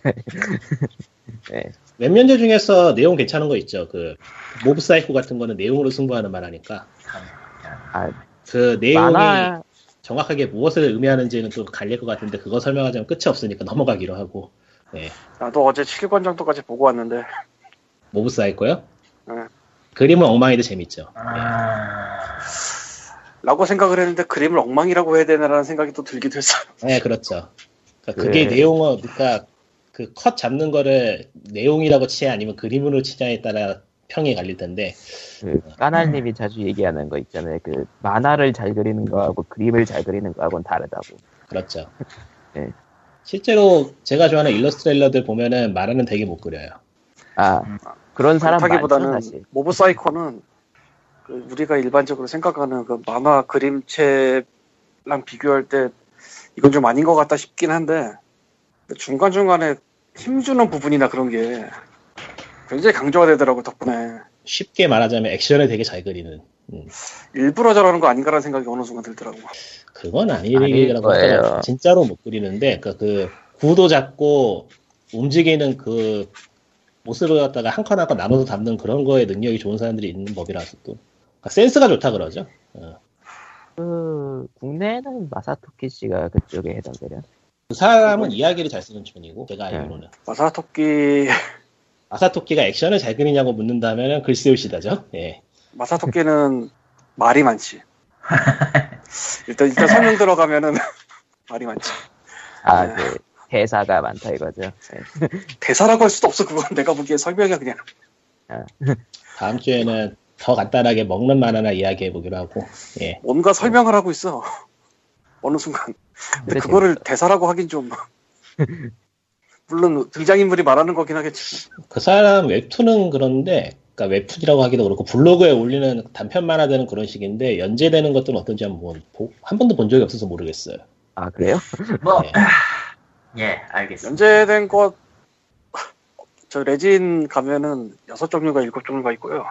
어. 네. 웹연재 중에서 내용 괜찮은 거 있죠. 그 모브 사이코 같은 거는 내용으로 승부하는 만화니까 아, 그 내용이 만화, 정확하게 무엇을 의미하는지는 또 갈릴 것 같은데 그거 설명하자면 끝이 없으니까 넘어가기로 하고. 네. 나도 어제 7권 정도까지 보고 왔는데 모브 사이코요? 네. 그림은 엉망이어도 재밌죠. 네. 아, 라고 생각을 했는데 그림을 엉망이라고 해야 되나라는 생각이 또 들기도 했어요. 네, 그렇죠. 그러니까 그게 네. 내용은, 그러니까 그 컷 잡는 거를 내용이라고 치냐 아니면 그림으로 치냐에 따라 평이 갈릴 텐데, 그, 까날님이 자주 얘기하는 거 있잖아요. 그, 만화를 잘 그리는 거하고 그림을 잘 그리는 거하고는 다르다고. 그렇죠. 네. 실제로 제가 좋아하는 일러스트레이터들 보면은 만화는 되게 못 그려요. 아, 그런 사람 많죠, 그렇다기보다는 사실. 모브 사이코는 그 우리가 일반적으로 생각하는 그 만화 그림체랑 비교할 때 이건 좀 아닌 것 같다 싶긴 한데 중간 중간에 힘주는 부분이나 그런 게 굉장히 강조가 되더라고 덕분에 쉽게 말하자면 액션을 되게 잘 그리는. 음. 일부러 저러는 거 아닌가라는 생각이 어느 순간 들더라고. 그건 아니라고. 하더라고요. 진짜로 못 그리는데, 그, 그, 구도 잡고 움직이는 그 모습을 갖다가 한컷한컷 나눠서 담는 그런 거에 능력이 좋은 사람들이 있는 법이라서 또. 그러니까 센스가 좋다 그러죠. 어. 그, 국내에는 마사토키 씨가 그쪽에 해당되려. 그 사람은 이야기를 잘 쓰는 편이고, 제가 알기로는. 마사토끼 아사토끼가 액션을 잘 그리냐고 묻는다면 글쎄요시다죠. 예. 마사토끼는 말이 많지. 일단 일단 설명 들어가면은 말이 많지. 아, 네. 그, 대사가 많다 이거죠. 네. 대사라고 할 수도 없어 그건 내가 보기에 설명이야 그냥. 다음 주에는 더 간단하게 먹는 만화나 이야기해 보기로 하고, 예. 뭔가 설명을 하고 있어. 어느 순간. 근데 그래, 그거를 대사라고 하긴 좀. 물론 등장인물이 말하는 거긴 하겠지. 그 사람 웹툰은 그런데, 그러니까 웹툰이라고 하기도 그렇고 블로그에 올리는 단편 만화되는 그런 식인데 연재되는 것들은 어떤지 한번 보- 한 번도 본 적이 없어서 모르겠어요. 아, 그래요? 뭐, 예. 예, 알겠습니다. 연재된 것, 저 레진 가면은 여섯 종류가 일곱 종류가 있고요.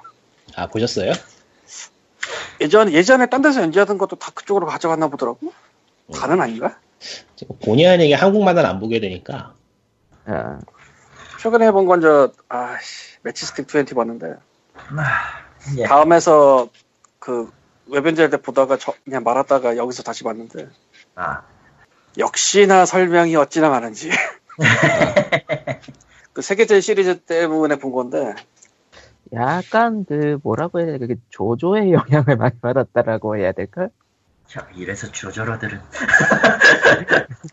아 보셨어요? 예전, 예전에 딴 데서 연재하던 것도 다 그쪽으로 가져갔나 보더라고. 다는 아닌가? 본의 아니게 한국 만화를 안 보게 되니까 아, 최근에 본 건 저, 아씨, 매치스틱 20 봤는데. 예. 다음에서 그 웹연재할 때 보다가 저, 그냥 말았다가 여기서 다시 봤는데. 아, 역시나 설명이 어찌나 많은지. 그 세계제 시리즈 때문에 본 건데, 약간 그, 뭐라고 해야 될까, 그 조조의 영향을 많이 받았다라고 해야 될까? 야, 이래서 조절어들은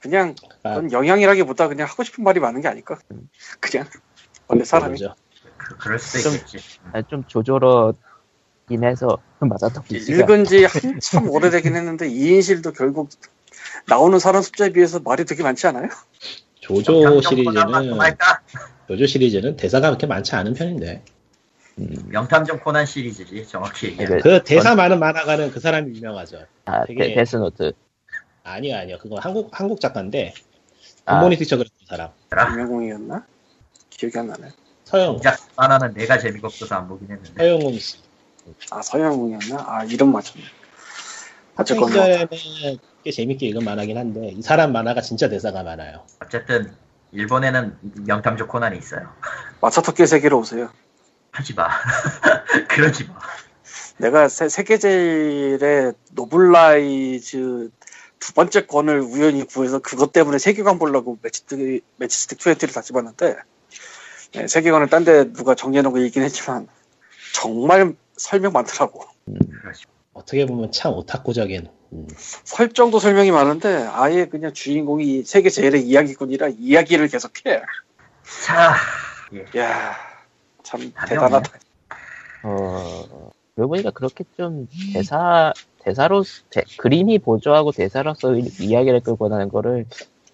그냥 아, 그건 영향이라기보다 그냥 하고 싶은 말이 많은 게 아닐까? 그냥 원래 사람이 모르죠. 그, 그럴 수도 좀- 있겠지. 아, 좀 조조러긴 해서, 씨가. 읽은 지 한참 오래되긴 했는데 이인실도 결국 나오는 사람 숫자에 비해서 말이 되게 많지 않아요? 조조 시리즈는? 조조 시리즈는 대사가 그렇게 많지 않은 편인데 음, 명탐정 코난 시리즈지 정확히 얘기하면. 네. 그 대사 많은 만화가는 그 사람이 유명하죠. 아, 되게- 데, 데스노트. 아니요 아니요 그건 한국 한국 작가인데 아. 굿모닝 티처 그랬던 사람 김영웅이었나? 기억이 안 나네. 서영 정작 만화는 내가 재미가 없어서 안 보긴 했는데. 서영웅 씨. 아 서영웅이었나? 아 이름 맞췄네. 어쨌건 꽤 재밌게 읽은 만화긴 한데 이 사람 만화가 진짜 대사가 많아요. 어쨌든 일본에는 명탐정 코난이 있어요. 마사토끼의 세계로 오세요. 하지 마. 그러지 마. 내가 세, 세계제일의 novelize 두 번째 권을 우연히 구해서 그것 때문에 세계관 보려고 매치스틱, 매치스틱 20를 다시 봤는데 네, 세계관을 딴 데 누가 정리해놓은 거 있긴 했지만 정말 설명 많더라고. 마. 어떻게 보면 참 오타쿠적인 음, 설정도 설명이 많은데 아예 그냥 주인공이 세계 제일의 이야기꾼이라 이야기를 계속해. 자, 야 참 답이 대단하다. 어, 그러고 보니까 그렇게 좀 대사, 대사로, 대- 그림이 보조하고 대사로서 이- 이야기를 끌고 나는 거를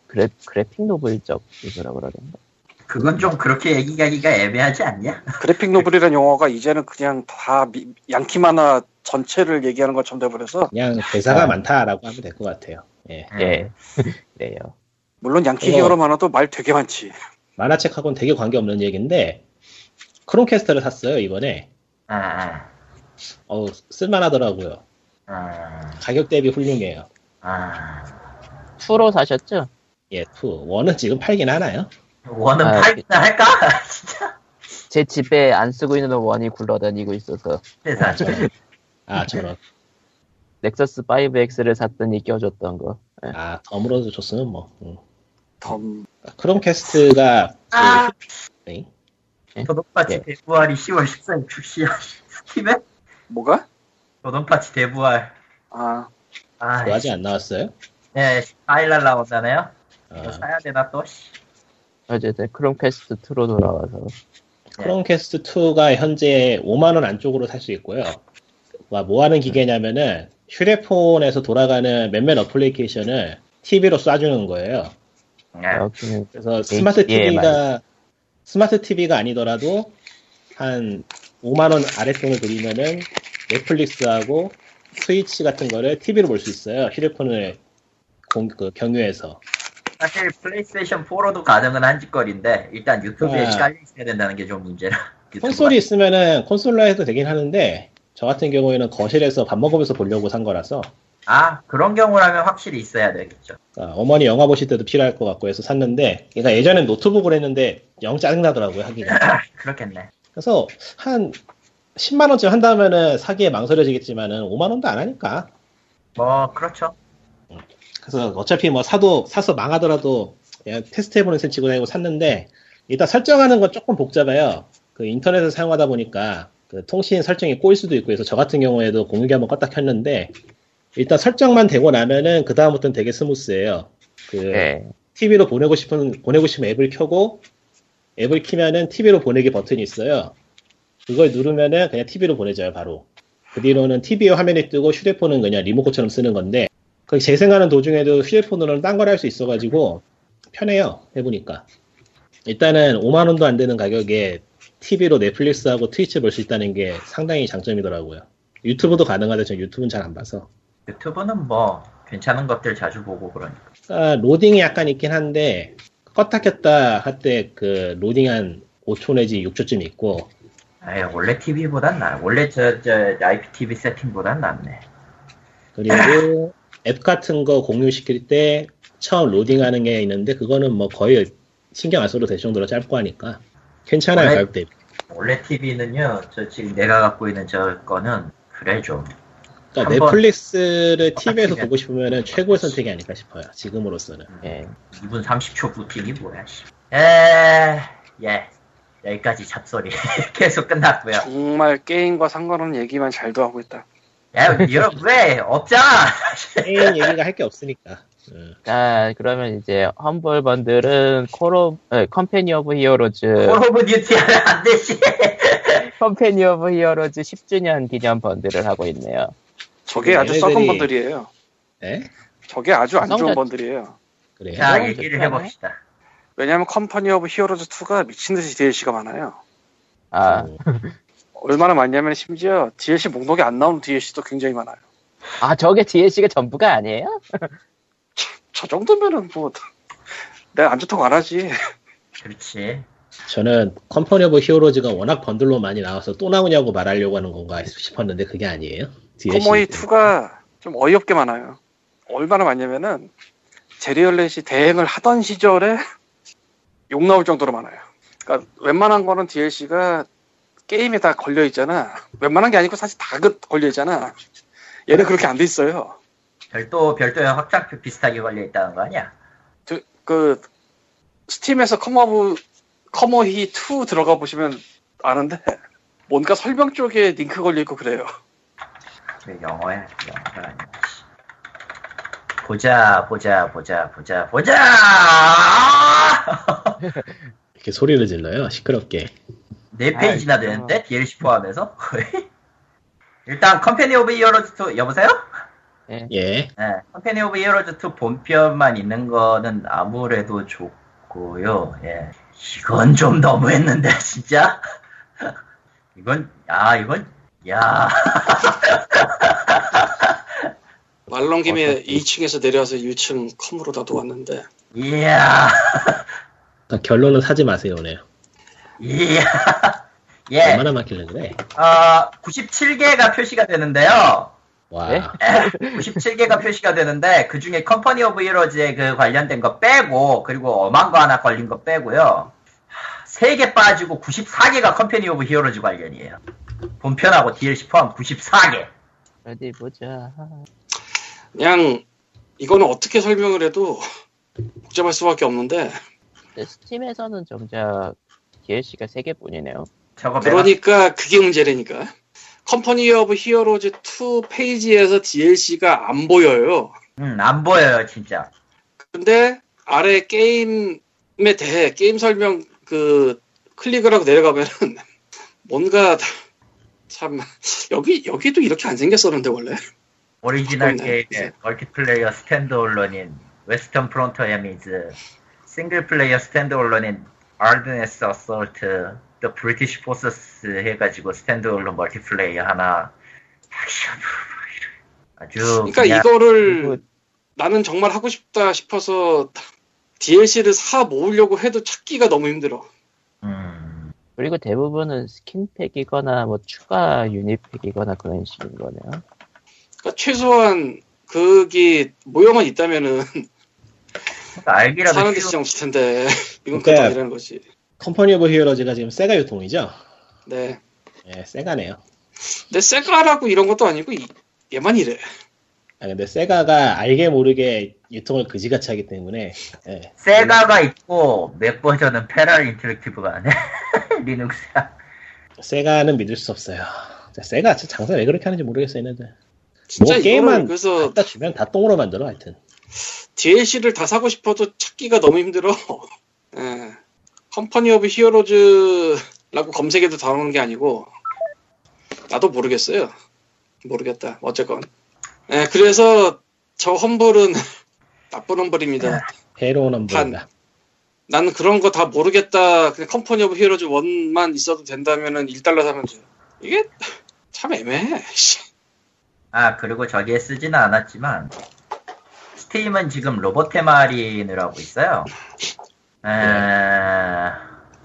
그래, 그래픽 노블적 이거라 그러던가. 그건 좀 그렇게 얘기하기가 애매하지 않냐? 그래픽 노블이라는 용어가 이제는 그냥 다 미- 양키 만화 전체를 얘기하는 것처럼 돼버려서 그냥 대사가 아. 많다라고 하면 될 것 같아요. 예. 예. 그래요. 물론 양키 히어로 만화도 말 되게 많지. 만화책하고는 되게 관계없는 얘기인데 크롬캐스터를 샀어요 이번에. 아, 아, 어우 쓸만하더라고요. 아, 가격 대비 훌륭해요. 아. 투로 사셨죠? 예, 2. one은 지금 팔긴 하나요? one은 아, 팔기나 할까? 진짜 제 집에 안 쓰고 있는 one이 굴러다니고 있어서 세상에. 아, 저런. 넥서스 5X를 샀더니 껴줬던 거. 예. 아, 덤으로도 줬으면 뭐. 음. 덤 크롬캐스트가 아, 그, 네? 도돈파치 예. 대부활이 10월 14일 출시야. 스팀에? 뭐가? 도돈파치 대부활. 아 아, 그 아직 안 나왔어요? 네, 4일날 나온다네요. 이거 아, 사야 되나 또? 씨. 어쨌든 크롬캐스트 2로 돌아와서 크롬캐스트 2가 현재 5만원 안쪽으로 살 수 있고요. 와, 뭐 하는 기계냐면은 휴대폰에서 돌아가는 몇몇 어플리케이션을 TV로 쏴주는 거예요. 네. 여기는 그래서 스마트. TV가 스마트 TV가 아니더라도 한 5만 원 아랫돈을 들이면은 넷플릭스하고 Twitch 같은 거를 TV로 볼 수 있어요. 휴대폰을 공, 그 경유해서. 사실 플레이스테이션 4로도 가능은 한 짓거리인데 일단 유튜브에 아. 깔려 있어야 된다는 게 좀 문제라. 콘솔이 있으면은 콘솔로 해도 되긴 하는데 저 같은 경우에는 거실에서 밥 먹으면서 보려고 산 거라서 아 그런 경우라면 확실히 있어야 되겠죠. 아, 어머니 영화 보실 때도 필요할 것 같고 해서 샀는데 그러니까 예전엔 노트북을 했는데 영 짜증나더라고요 하기가. 그렇겠네. 그래서 한 10만 원쯤 한다면은 사기에 망설여지겠지만은 5만 원도 안 하니까 뭐 그렇죠. 그래서 어차피 뭐 사도 사서 망하더라도 그냥 테스트해보는 셈 치고 다니고 샀는데 일단 설정하는 건 조금 복잡해요. 그 인터넷을 사용하다 보니까 그 통신 설정이 꼬일 수도 있고 해서 저 같은 경우에도 공유기 한번 껐다 켰는데 일단 설정만 되고 나면은 그 다음부터는 되게 스무스해요. 그 예. TV로 보내고 싶은 보내고 싶으면 앱을 켜고 앱을 키면은 TV로 보내기 버튼이 있어요. 그걸 누르면은 그냥 TV로 보내줘요 바로. 그 뒤로는 TV 화면이 뜨고 휴대폰은 그냥 리모컨처럼 쓰는 건데 그 재생하는 도중에도 휴대폰으로는 딴 걸 할 수 있어가지고 편해요 해보니까 일단은 5만 원도 안 되는 가격에 TV로 넷플릭스하고 트위치 볼 수 있다는 게 상당히 장점이더라고요. 유튜브도 가능하데 전 유튜브는 잘 안 봐서 유튜브는 뭐 괜찮은 것들 자주 보고 그러니까. 아, 로딩이 약간 있긴 한데 껐다 켰다 할 때 그 로딩 한 5초 내지 6초쯤 있고 아예 원래 TV보단 나. 원래 저 저 IPTV 세팅보단 낫네. 그리고 앱 같은 거 공유시킬 때 처음 로딩하는 게 있는데 그거는 뭐 거의 신경 안 써도 될 정도로 짧고 하니까 괜찮아요 원래- 가격 대비. 원래 TV는요. 저 지금 내가 갖고 있는 저 거는 그래 좀. 그러니까 넷플릭스를 TV에서 보고 싶으면은 최고의 선택이 아닐까 싶어요. 지금으로서는. 예. 2분 30초 부팅이 뭐야, 씨. 에, 예. 여기까지 잡소리. 계속 끝났고요. 정말 게임과 상관없는 얘기만 잘도 하고 있다. 야, 이거 왜? 없잖아! 게임 얘기가 할 게 없으니까. 음. 자, 그러면 이제 험블 번들은 코로 에, Company of Heroes Call of Duty 하면 안 되지. Company of Heroes 10주년 기념 번들을 하고 있네요. 저게 아주 얘네들이- 썩은 번들이에요. 네? 저게 아주 안 좋은 번들이에요. 그래요. 자, 얘기를. 해봅시다. 왜냐하면 Company of Heroes 2가 미친 듯이 DLC가 많아요. 아, 음. 얼마나 많냐면 심지어 DLC 목록에 안 나오는 DLC도 굉장히 많아요. 아 저게 DLC가 전부가 아니에요? 저 정도면은 뭐 내가 안 좋다고 안 하지. 그렇지. 저는 Company of Heroes가 워낙 번들로 많이 나와서 또 나오냐고 말하려고 하는 건가 싶었는데 그게 아니에요. 컴오히 2가 좀 어이없게 많아요. 얼마나 많냐면은 제리얼렛이 대행을 하던 시절에 욕 나올 정도로 많아요. 그러니까 웬만한 거는 DLC가 게임에 다 걸려 있잖아. 웬만한 게 아니고 사실 다 그- 걸려 있잖아. 얘는 그렇게 안 돼 있어요. 별도, 별도의 확장팩 비슷하게 걸려 있다는 거 아니야? 그, 그 스팀에서 컴오브 컴오히 2 들어가 보시면 아는데 뭔가 설명 쪽에 링크 걸려 있고 그래요. 그 영어야, 영어가 아니야. 보자, 보자, 보자, 보자, 보자! 이렇게 소리를 질러요. 시끄럽게. 네 페이지나 아, 되는데 DLC 포함해서. 일단 Company of Heroes 2 여보세요? 예. 예. 네, Company of Heroes 2 본편만 있는 거는 아무래도 좋고요. 예. 이건 좀 너무했는데 진짜. 이건 아 이건 야 말 나온 김에 어차피. 2층에서 내려와서 1층 컴으로 나도 왔는데 이야 그러니까 결론은 사지 마세요, 오늘. 이야 예. 얼마나 많길래 그래? 어, 97개가 표시가 되는데요. 와. 네? 97개가 표시가 되는데 그 중에 Company of Heroes에 그 관련된 거 빼고 그리고 엄한 거 하나 걸린 거 빼고요. 3개 빠지고 94개가 Company of Heroes 관련이에요. 본편하고 DLC 포함 94개. 어디 보자. 그냥 이거는 어떻게 설명을 해도 복잡할 수밖에 없는데 근데 스팀에서는 정작 DLC가 3개 뿐이네요. 저거 내가 그러니까 그게 문제라니까 Company of Heroes 2 페이지에서 DLC가 안 보여요 음, 안 보여요, 진짜. 근데 아래 게임에 대해 게임 설명 그 클릭을 하고 내려가면은 뭔가 참 여기 여기도 이렇게 안 생겼었는데 원래. 오리지널. 게임의 multiplayer standalone인 Western Front Armies, single-player standalone인 Ardennes Assault, The British Forces 해가지고 standalone multiplayer 하나 아주 그러니까 이거를 그리고 나는 정말 하고 싶다 싶어서 DLC를 사 모으려고 해도 찾기가 너무 힘들어. 음, 그리고 대부분은 skin pack이거나 뭐 추가 unit pack이거나 그런 식인 거네요. 그러니까 최소한 그게 모여는 있다면은 그러니까 알기라도 사는데 쉬운 지장 없을 텐데 이건 그러니까- 그것도 아니라는 거지 Company of Heroes가 지금 세가 유통이죠? 네 예, 세가네요. 근데 세가라고 이런 것도 아니고 이- 얘만 이래 아, 근데 세가가 알게 모르게 유통을 그지같이 하기 때문에, 예. 세가가 있고 Mac 버전은 Feral Interactive가 하네 리눅스야 세가는 믿을 수 없어요. 자, 세가 진짜 장사 왜 그렇게 하는지 모르겠어요, 얘네들. 진짜 뭐 게임만 그래서 갖다 주면 다 똥으로 만들어, 하여튼. DLC를 다 사고 싶어도 찾기가 너무 힘들어. 예. Company of Heroes라고 검색해도 다 나오는 게 아니고 나도 모르겠어요. 모르겠다. 어쨌건. 예, 그래서 저 험블은 나쁜 험블입니다. 해로운 험블이다. 나는 그런 거 다 모르겠다. 그냥 Company of Heroes 1만 있어도 된다면은 1달러 사면 돼. 이게 참 애매해. 씨. 아 그리고 저기에 쓰지는 않았지만 스팀은 지금 로봇 테마를 하고 있어요 에...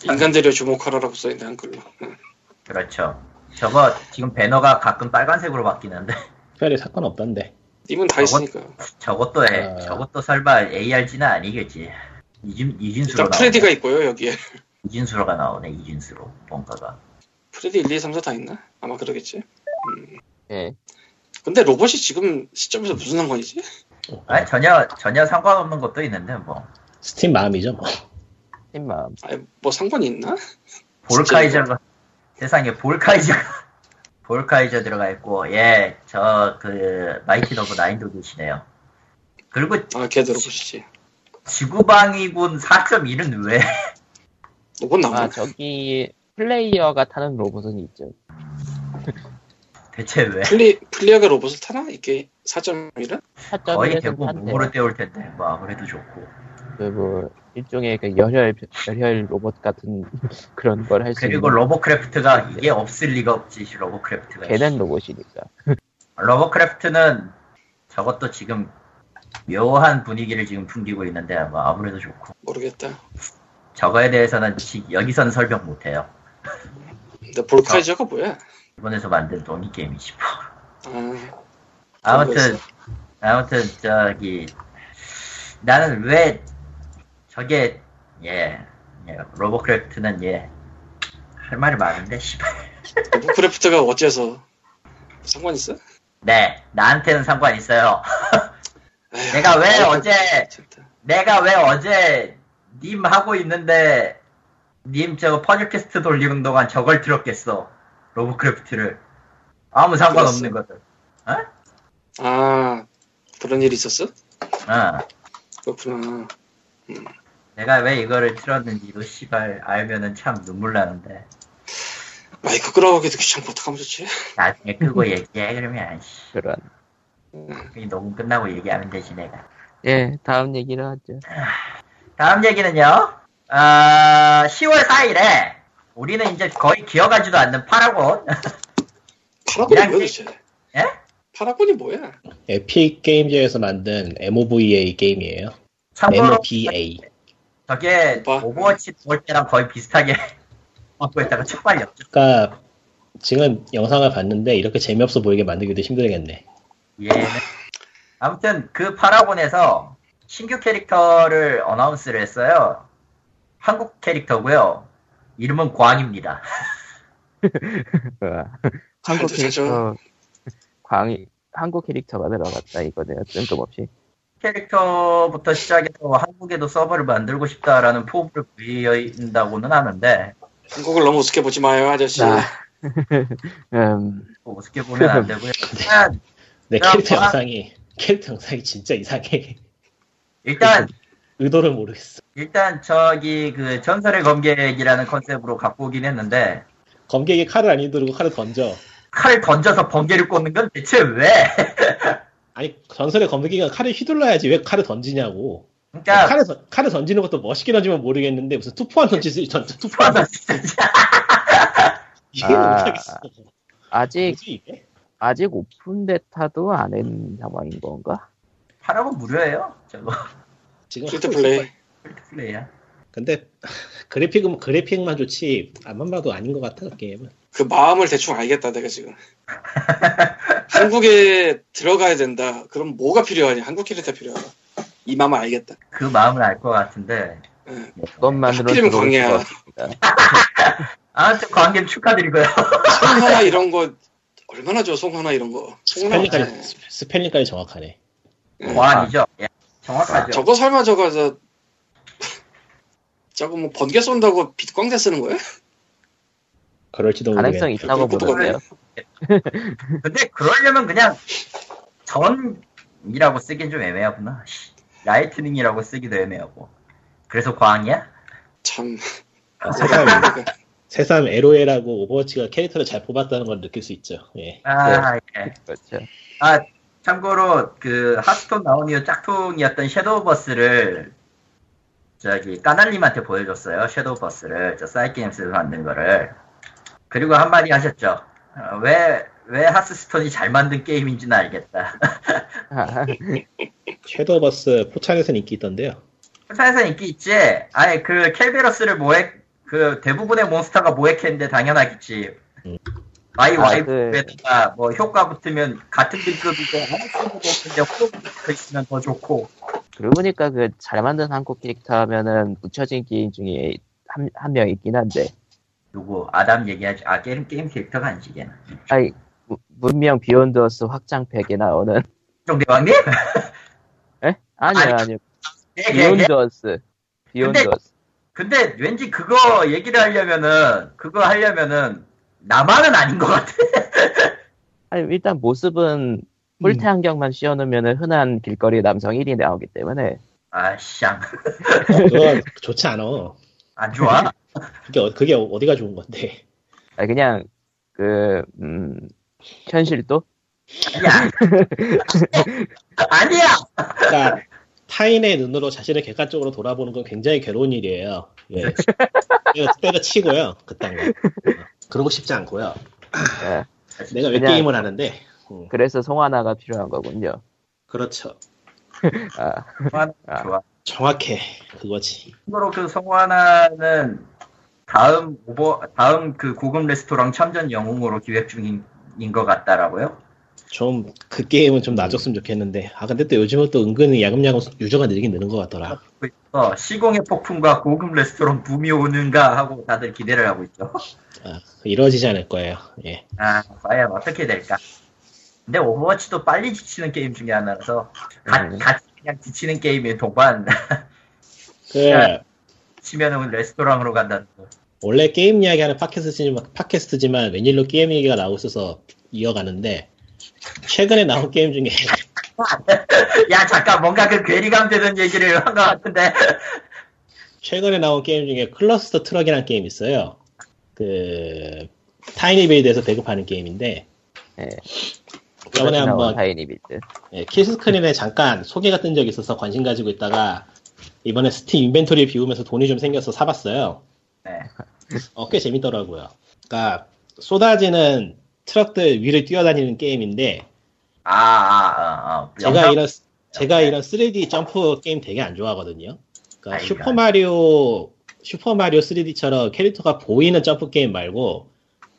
인간들여 주목하라라고 써있네 한글로. 예. 그렇죠 저거 지금 배너가 가끔 빨간색으로 바뀌는데 특별히 살 건 없던데. 님은 다 있으니까. 저것도 해, 아. 저것도 설마 ARG는 아니겠지 이진, 이진수로 일단 나오네 Freddy가 있고요 여기에. 이진수로가 나오네 이진수로 뭔가가 Freddy 1, 2, 3, 4 다 있나? 아마 그러겠지. 예. 근데 로봇이 지금 시점에서 무슨 상관이지? 아니 전혀 전혀 상관없는 것도 있는데 뭐 스팀 마음이죠, 뭐. 스팀 마음. 아니, 뭐 상관이 있나? Vulkaiser가 세상에 Vulkaiser가 Vulkaiser 들어가 있고 예 저 그 Mighty No. 9도 계시네요 그리고 아, 걔 들어보시지. 지구방위군 4.1은 왜 로봇 나오나? 아 저기 플레이어가 타는 로봇은 있죠. 대체 왜 플리, 플리어가 로봇을 타나? 이게 4.1은? 거의 4.1에서 대부분. 몸으로 때울 텐데 뭐 아무래도 좋고 그뭐 일종의 그 열혈 열혈 로봇 같은 그런 걸 할 수 있는. 그리고 Robocraft가 이게 없을 리가 없지 Robocraft가 걔는 로봇이니까. Robocraft는 저것도 지금 묘한 분위기를 지금 풍기고 있는데 뭐 아무래도 좋고 모르겠다. 저거에 대해서는 지- 여기선 설명 못해요 근데 Vulkaiser가 뭐야? 일본에서 만든 동인 게임이지 뭐. 아, 아무튼 아무튼 저기 나는 왜 저게 예, 예 Robocraft는 예 할 말이 많은데 씨발 Robocraft가 어째서 상관 있어? 네 나한테는 상관 있어요 내가 왜 어제. 내가 왜 어제 님 하고 있는데 님 저거 퍼즐캐스트 돌리는 동안 저걸 들었겠어 Robocraft를 아무 상관없는 것들 아, 그런 일이 있었어? 어. 그렇구나. 내가 왜 이거를 틀었는지도 씨발 알면은 참 눈물 나는데 마이크 끄라고하기도 귀찮고 어떡하면 좋지? 나중에 끄고 얘기해 그러면 씨, 그런. 이 녹음 끝나고 얘기하면 되지 내가. 예, 다음 얘기를 하죠. 다음 얘기는요. 아 10월 4일에 우리는 이제 거의 기억하지도 않는 파라곤. 파라곤이 뭐야 도대체? 예? 파라곤이 뭐야? 에픽 게임즈에서 만든 MOVA 게임이에요. 참고로 MOBA. 저게 뭐? Overwatch 볼 때랑 거의 비슷하게 하고 있다가 처발렸죠. 그러니까 지금 영상을 봤는데 이렇게 재미없어 보이게 만들기도 힘들겠네. 얘는 아무튼 그 Paragon에서 신규 캐릭터를 announce를 했어요. 한국 캐릭터고요. 이름은 광입니다. 어, 한국 캐릭터 광이 한국 캐릭터가 들어갔다 이거네요. 뜬금없이. 캐릭터부터 시작해서 한국에도 서버를 만들고 싶다라는 포부를 보인다고는 하는데 한국을 너무 우습게 보지 마요 아저씨. 자, 음, 뭐 어떻게 보면 안 되고요. 내 야, 캐릭터 뭐, 영상이 캐릭터 영상이 진짜 이상해. 일단 의도를 모르겠어. 일단 저기 그 전설의 검객이라는 컨셉으로 갖고 오긴 했는데 검객이 칼을 안 휘두르고 칼을 던져. 칼을 던져서 번개를 꽂는 건 대체 왜? 아니 전설의 검객이가 칼을 휘둘러야지 왜 칼을 던지냐고. 그러니까 칼을, 던- 칼을 던지는 것도 멋있게 던지면 모르겠는데 무슨 투포환 던지지 전 투포환 던지 이해 아. 못하겠어. 아직 뭐지 이게? 아직 open beta도 안 한 상황인 건가? Paragon 무료예요. 저거 지금 free to play. 거야. 플레이야. 근데 그래픽은 그래픽만 좋지 암만 봐도 아닌 것 같아 그 게임은. 그 마음을 대충 알겠다 내가 지금. 한국에 들어가야 된다. 그럼 뭐가 필요하냐? 한국 캐릭터 필요하다. 이 마음을 알겠다. 그 마음을 알 것 같은데 예. 그것만으로는. 없습니다. 아무튼 관객 축하드리고요. 송하나 이런 거 얼마나 좋아 송하나 이런 거. 스펠링까지 스펠링까지 정확하네. 보안이죠. 예, 정확하죠. 저거 설마 저거 저 저거 뭐 번개 쏜다고 빛광대 쓰는 거야? 그럴지도 모르겠네. 가능성 있다고 그것도 보는데요. 근데 그러려면 그냥 전이라고 쓰긴 좀 애매하구나. 씨, lightning이라고 쓰기도 애매하고. 그래서 광이야? 참. 아, 새삼 LOL하고 Overwatch가 캐릭터를 잘 뽑았다는 걸 느낄 수 있죠. 예. 아, 예. 그렇죠. 아, 참고로 그 Hearthstone 나온 이후 짝퉁이었던 Shadowverse를 저기 까날님한테 보여줬어요. 섀도우 버스를 저 사이게임스에서 만든 거를. 그리고 한마디 하셨죠. 어, 왜, 왜 하스스톤이 잘 만든 게임인지는 알겠다. 섀도우버스 포창에서는 인기 있던데요. 회사에서 인기 있지? 아니, 그 켈베러스를 모액, 그 대부분의 몬스터가 모액했는데 당연하겠지. 음. 와이 아, 와이프에다가 뭐 효과 붙으면 같은 등급이고 아무 쓸모도 없는데 호흡 있으면 더 좋고. 그러고 보니까 그 잘 만든 한국 캐릭터 하면은 묻혀진 게임 중에 한, 한 명 있긴 한데, 누구 아담 얘기하지 아 게임 게임 캐릭터가 아니지 걔는 무- 문명 Beyond Earth 확장팩에 나오는, 정대왕님? 에? 아니요, 아니, 아니요. Beyond Earth. Beyond Earth. 근데 왠지 그거 얘기를 하려면은 그거 하려면은 나만은 아닌 것 같아. 아니, 일단 모습은 뿔테 안경만 씌워놓으면 흔한 길거리 남성 1위 나오기 때문에, 아쌍 그거 좋지 않아. 안 좋아. 그게, 어- 그게 어디가 좋은 건데. 아니, 그냥, 그, 음, 현실도? 아니야. 아니야. 그러니까 타인의 눈으로 자신을 객관적으로 돌아보는 건 굉장히 괴로운 일이에요. 예. 때려, 때려치고요. 그딴 거. 어, 그러고 싶지 않고요. 예. 내가 왜 게임을 하는데. 음, 그래서 송하나가 필요한 거군요. 그렇죠. 아, 성환 아. 좋아. 정확해. 그거지. 참고로 그 성환아는 다음 오버 다음 그 고급 레스토랑 참전 영웅으로 기획 중인 것 같다라고요? 좀 그 게임은 좀 놔줬으면 좋겠는데. 아 근데 또 요즘은 또 은근히 야금야금 유저가 늘긴 느는 것 같더라. 어, 시공의 폭풍과 고급 레스토랑 붐이 오는가 하고 다들 기대를 하고 있죠. 아, 이루어지지 않을 거예요. 예. 아, 과연 어떻게 될까? 근데 Overwatch도 빨리 지치는 게임 중에 하나라서 가, 음. 같이 그냥 지치는 게임의 동반 그 야. 치면은 레스토랑으로 간다는 거. 원래 게임 이야기하는 팟캐스트지만, 팟캐스트지만 웬일로 게임 얘기가 나오고 있어서 이어가는데 최근에 나온 게임 중에 야 잠깐 뭔가 그 괴리감 되는 얘기를 한 것 같은데 최근에 나온 게임 중에 Clustertruck이라는 게임 있어요. 그 tinyBuild에서 배급하는 게임인데 예. 저번에 한번 tinyBuild. 예, 키스크린에 잠깐 소개가 뜬 적이 있어서 관심 가지고 있다가 이번에 Steam inventory 비우면서 돈이 좀 생겨서 사봤어요. 네. 어, 꽤 재밌더라고요. 그러니까 쏟아지는 트럭들 위를 뛰어다니는 게임인데 아, 아, 아, 아. 제가 영상- 이런 제가 이런 3D 점프 게임 되게 안 좋아하거든요. 그러니까 아이고. Super Mario Super Mario 3D처럼 캐릭터가 보이는 점프 게임 말고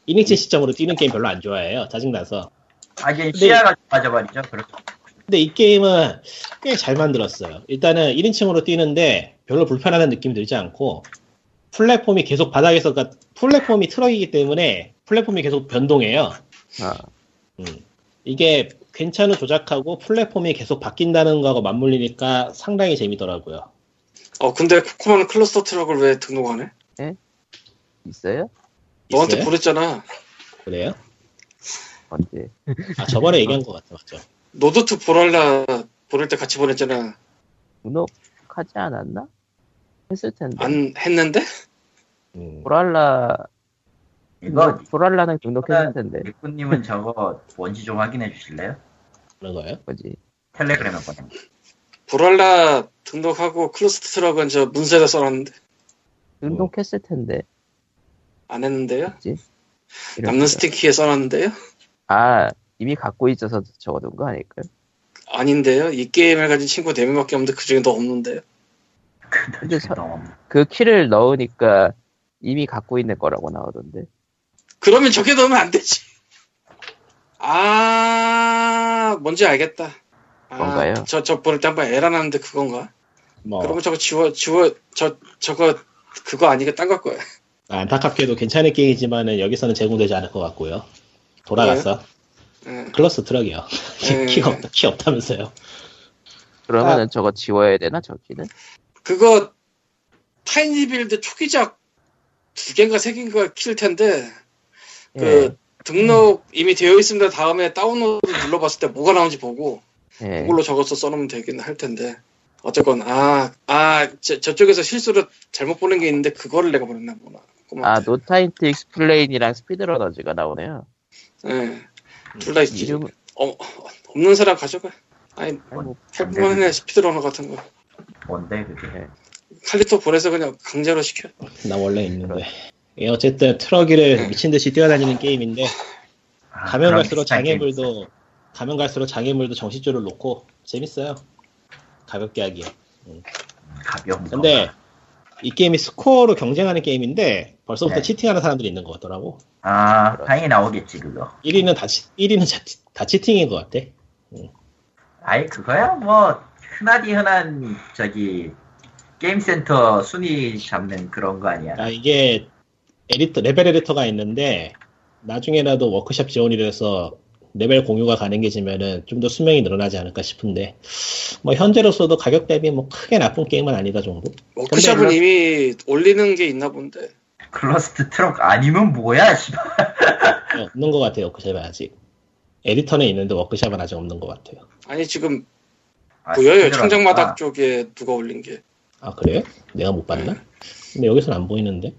1인칭 시점으로 뛰는 게임 별로 안 좋아해요. 짜증나서. 아, 이제 시야가 빠져버리죠. 그렇죠. 근데 이 게임은 꽤 잘 만들었어요. 일단은 1인칭으로 뛰는데 별로 불편하다는 느낌이 들지 않고 플랫폼이 계속 바닥에서 그러니까 플랫폼이 트럭이기 때문에 플랫폼이 계속 변동해요. 아, 음. 이게 괜찮은 조작하고 플랫폼이 계속 바뀐다는 거하고 맞물리니까 상당히 재미더라고요. 어 근데 코코마는 Clustertruck을 왜 등록하네? 있어요? 너한테 있어요? 보냈잖아. 그래요? 언제? 아 저번에 얘기한 것 같아 맞죠? Road to Ballhalla 보낼 때 같이 보냈잖아. 등록하지 않았나? 했을 텐데. 안 했는데? 음. 보랄라 이거, 보랄라는 등록했을 텐데. 리꾸님은 저거 뭔지 좀 확인해 주실래요? 그런 거예요? 뭐지? 텔레그램에 보낸 거. 보랄라 등록하고 클러스터 트럭은 저 문서에다 써놨는데 등록했을 텐데. 안 했는데요? 뭐지? 남는. 스티키에 써놨는데요? 아 이미 갖고 있어서 적어둔 거 아닐까요? 아닌데요? 이 게임을 가진 친구 4명밖에 없는데 그 중에 너 없는데요? 근데 서- 너무 그 키를 넣으니까 이미 갖고 있는 거라고 나오던데. 그러면 저게 넣으면 안 되지. 아, 뭔지 알겠다. 아, 뭔가요? 저, 저 보낼 때 한번 에러 나는데 그건가? 뭐 그러면 저거 지워, 지워, 저, 저거, 그거 아니게 딴걸 거야. 안타깝게도 괜찮은 게임이지만은 여기서는 제공되지 않을 것 같고요. 돌아갔어. 예. Clustertruck이요. 음. 키가 없다, 키 없다면서요. 그러면은 아. 저거 지워야 되나 저기는? 그거, tinyBuild 초기작 두 개인가 세 개인가 킬 텐데, 그, 예. 등록 이미 되어 있습니다. 다음에 다운로드 눌러봤을 때 뭐가 나오는지 보고, 예. 그걸로 적어서 써놓으면 되긴 할 텐데. 어쨌건, 아, 아, 저, 저쪽에서 실수로 잘못 보낸 게 있는데, 그거를 내가 보냈나 보나. 아 No Time to Explain이랑 SpeedRunners가 나오네요. 예. 둘다 있지. 이름 어, 없는 사람 가져가. 아니, 아니, 뭐, 해보면 해, SpeedRunner 같은 거. 뭔데 그게? 예. 칼리토 보내서 그냥 강제로 시켜. 나 원래 있는데. 예, 어쨌든 트럭이를 미친 듯이 뛰어다니는 게임인데 아, 가면 갈수록. 장애물도 가면 갈수록 장애물도 정신줄을 놓고 재밌어요. 가볍게 하기에. 가벼운 거. 근데 이 게임이 스코어로 경쟁하는 게임인데 벌써부터 네. cheating하는 사람들이 있는 것 같더라고. 아 당연히 나오겠지 그거. 1위는 다, 치, 1위는 자, 다 cheating인 것 같아. 아이 그거야 뭐 흔하디 흔한 저기 게임 센터 순위 잡는 그런 거 아니야? 아, 이게 에디터, 레벨 에디터가 있는데 나중에라도 워크샵 지원이 돼서 레벨 공유가 가능해지면은 좀 더 수명이 늘어나지 않을까 싶은데 뭐 현재로서도 가격 대비 뭐 크게 나쁜 게임은 아니다 정도. 워크샵은 이미 올리는 게 있나 본데. Clustertruck 아니면 뭐야 씨발. 네, 없는 것 같아요 워크샵은 아직. 에디터는 있는데 워크샵은 아직 없는 것 같아요. 아니, 지금 아, 보여요. 창작마당 쪽에 누가 올린 게. 아 그래요? 내가 못 봤나? 근데 여기서는 안 보이는데.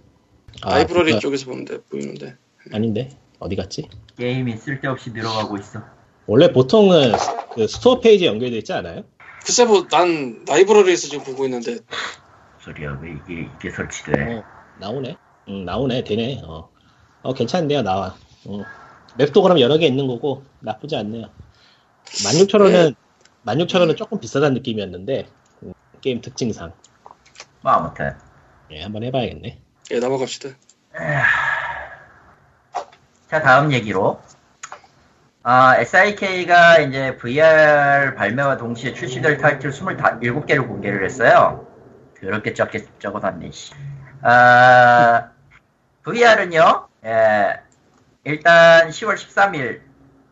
아, 라이브러리 그러니까- 쪽에서 보는데, 보이는데. 아닌데 어디 갔지? 게임이 쓸데없이 늘어가고 있어. 원래 보통은 그 store 페이지 연결돼 있지 않아요? 글쎄 뭐, 난 라이브러리에서 지금 보고 있는데, 소리야 왜 이게 이게 설치돼? 어, 나오네. 응, 나오네. 되네. 어, 어 괜찮네요. 나와. 응. 맵도 그럼 여러 개 있는 거고 나쁘지 않네요. 16,000원은 16,000원은 조금 비싸다는 느낌이었는데 음, 게임 특징상 뭐 아무튼 예, 한번 해봐야겠네. 예, 넘어갑시다. 자 다음 얘기로 아, SIK가 이제 VR 발매와 동시에 출시될 타이틀 27개를 공개를 했어요. 그렇게 적게 적어놨네, 씨. 아, VR은요, 예, 일단 10월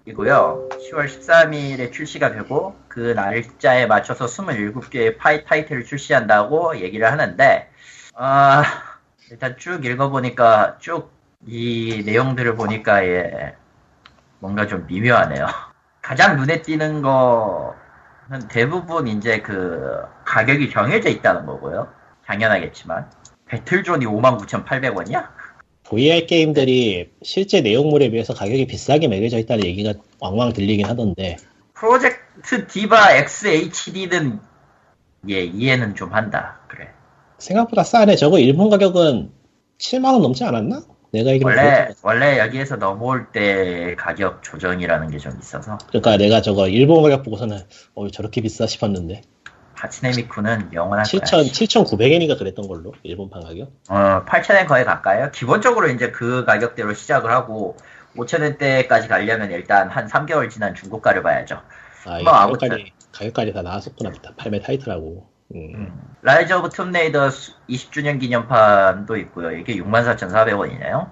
13일이고요. 10월 13일에 출시가 되고, 그 날짜에 맞춰서 27개의 파이 타이틀을 출시한다고 얘기를 하는데, 아, 일단 쭉 읽어보니까, 쭉 이 내용들을 보니까, 예, 뭔가 좀 미묘하네요. 가장 눈에 띄는 거는 대부분 이제 그 가격이 정해져 있다는 거고요. 당연하겠지만 배틀존이 59,800원이야? VR 게임들이 실제 내용물에 비해서 가격이 비싸게 매겨져 있다는 얘기가 왕왕 들리긴 하던데 프로젝트 디바 XHD는 예 이해는 좀 한다. 그래. 생각보다 싸네. 저거 일본 가격은 7만 원 넘지 않았나? 내가 원래 그랬던 것 원래 여기에서 넘어올 때 가격 조정이라는 게 좀 있어서 그러니까 내가 저거 일본 가격 보고서는 어 저렇게 비싸 싶었는데 하츠네미쿠는 영원할 7 거야. 7,900엔인가 그랬던 걸로 일본판 가격. 어, 8,000엔 거의 가까이요. 기본적으로 이제 그 가격대로 시작을 하고 5,000엔대까지 가려면 일단 한 3개월 지난 중고가를 봐야죠. 아, 뭐, 아무튼. 가격까지 가격까지 다 나왔었구나. 다 팔매 타이틀하고. 음. Rise of Tomb Raider 20주년 기념판도 있고요. 이게 64,400원이네요.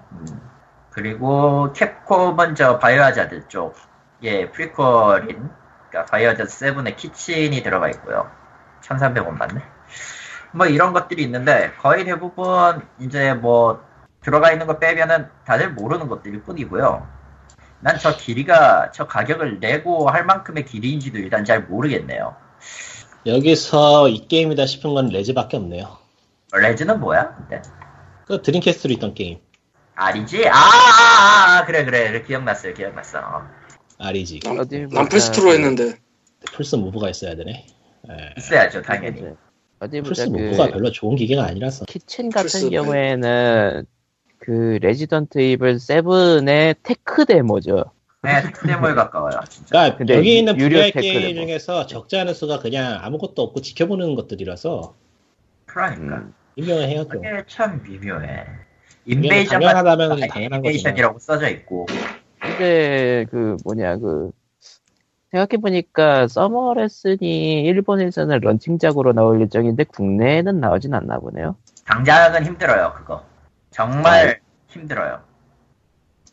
그리고 캡콤은 저 바이오하자드 쪽에 프리퀄인 그러니까 바이오하자드 7의 Kitchen이 들어가 있고요. 1,300원 맞네. 뭐 이런 것들이 있는데 거의 대부분 이제 뭐 들어가 있는 거 빼면은 다들 모르는 것들일 뿐이고요. 난 저 길이가 저 가격을 내고 할 만큼의 길이인지도 일단 잘 모르겠네요. 여기서 이 게임이다 싶은 건 Rez밖에 없네요. Rez는 뭐야? 근데? 그 드림캐스트로 있던 게임. 아니지? 아, 아, 아, 아, 그래, 그래. 기억났어요, 기억났어. 어. 아리지. 남, 어디 보자. 난 플스2로 했는데 플스 Move가 있어야 되네. 예. 있어야죠, 당연히. 네. 어디 보자 플스 그 Move가 별로 좋은 기계가 아니라서. Kitchen 같은 경우에는 그 Resident Evil 7의 tech demo죠. 네, tech demo에 가까워요, 진짜. 그러니까 근데 여기 있는 유료 VR 게임 데모. 중에서 적지 않은 수가 그냥 아무것도 없고 지켜보는 것들이라서 그러니까. 음. 유명해야죠. 그게 참 미묘해. Invasion 당연하다면 당연한. Invasion이라고 써져 있고. 근데 그 뭐냐 그 생각해 보니까 Summer Lesson이 일본에서는 런칭작으로 나올 예정인데 국내에는 나오진 않나 보네요. 당장은 힘들어요, 그거. 정말 힘들어요.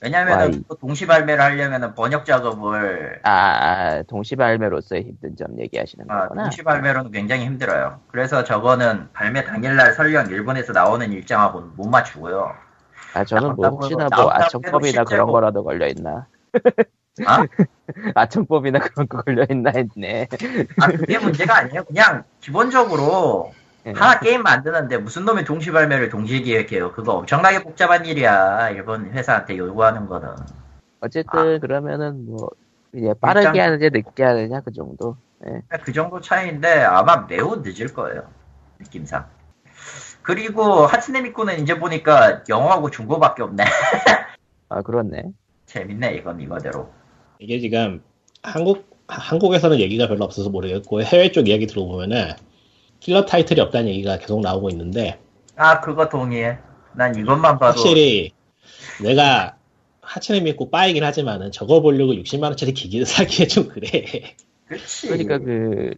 왜냐면은. 또 동시 발매를 하려면은 번역 작업을 아, 아 동시 발매로서의 힘든 점 얘기하시는 아, 거구나. 동시 발매로는 굉장히 힘들어요. 그래서 저거는 발매 당일날 설령 일본에서 나오는 일정하고는 못 맞추고요. 아 저는 뭐 혹시나 뭐 아청법이나 그런 거라도 걸려 있나? 아? 아청법이나 그런 거 걸려 있나 했네. 아, 그게 문제가 아니에요. 그냥 기본적으로 예. 하나 게임 만드는데 무슨 놈이 동시 발매를 동시에 기획해요. 그거 엄청나게 복잡한 일이야. 일본 회사한테 요구하는 거는. 어쨌든 그러면은 뭐 이제 빠르게 일단- 하느냐 늦게 하느냐 그 정도. 예. 그 정도 차이인데 아마 매우 늦을 거예요. 느낌상. 그리고 하츠네미코는 이제 보니까 영어하고 중고밖에 없네. 아 그렇네. 재밌네 이건 이거대로. 이게 지금 한국 한국에서는 얘기가 별로 없어서 모르겠고 해외 쪽 이야기 들어보면은 킬러 타이틀이 없다는 얘기가 계속 나오고 있는데 아 그거 동의해. 난 이것만 봐도 확실히 내가 하츠네 미쿠 빠이긴 하지만은 저거 보려고 60만 원짜리 기기를 사기에 좀 그래. 그렇지. 그러니까 그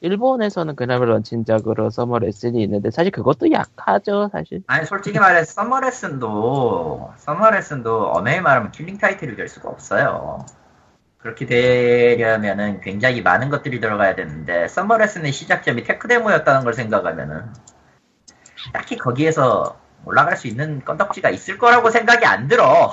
일본에서는 그나마 런칭작으로 Summer Lesson이 있는데 사실 그것도 약하죠 사실. 아니 솔직히 말해 Summer Lesson도 Summer Lesson도 엄연히 말하면 killing 타이틀이 될 수가 없어요. 그렇게 되려면은 굉장히 많은 것들이 들어가야 되는데 Summer Lesson의 시작점이 tech demo였다는 걸 생각하면은 딱히 거기에서 올라갈 수 있는 건덕지가 있을 거라고 생각이 안 들어.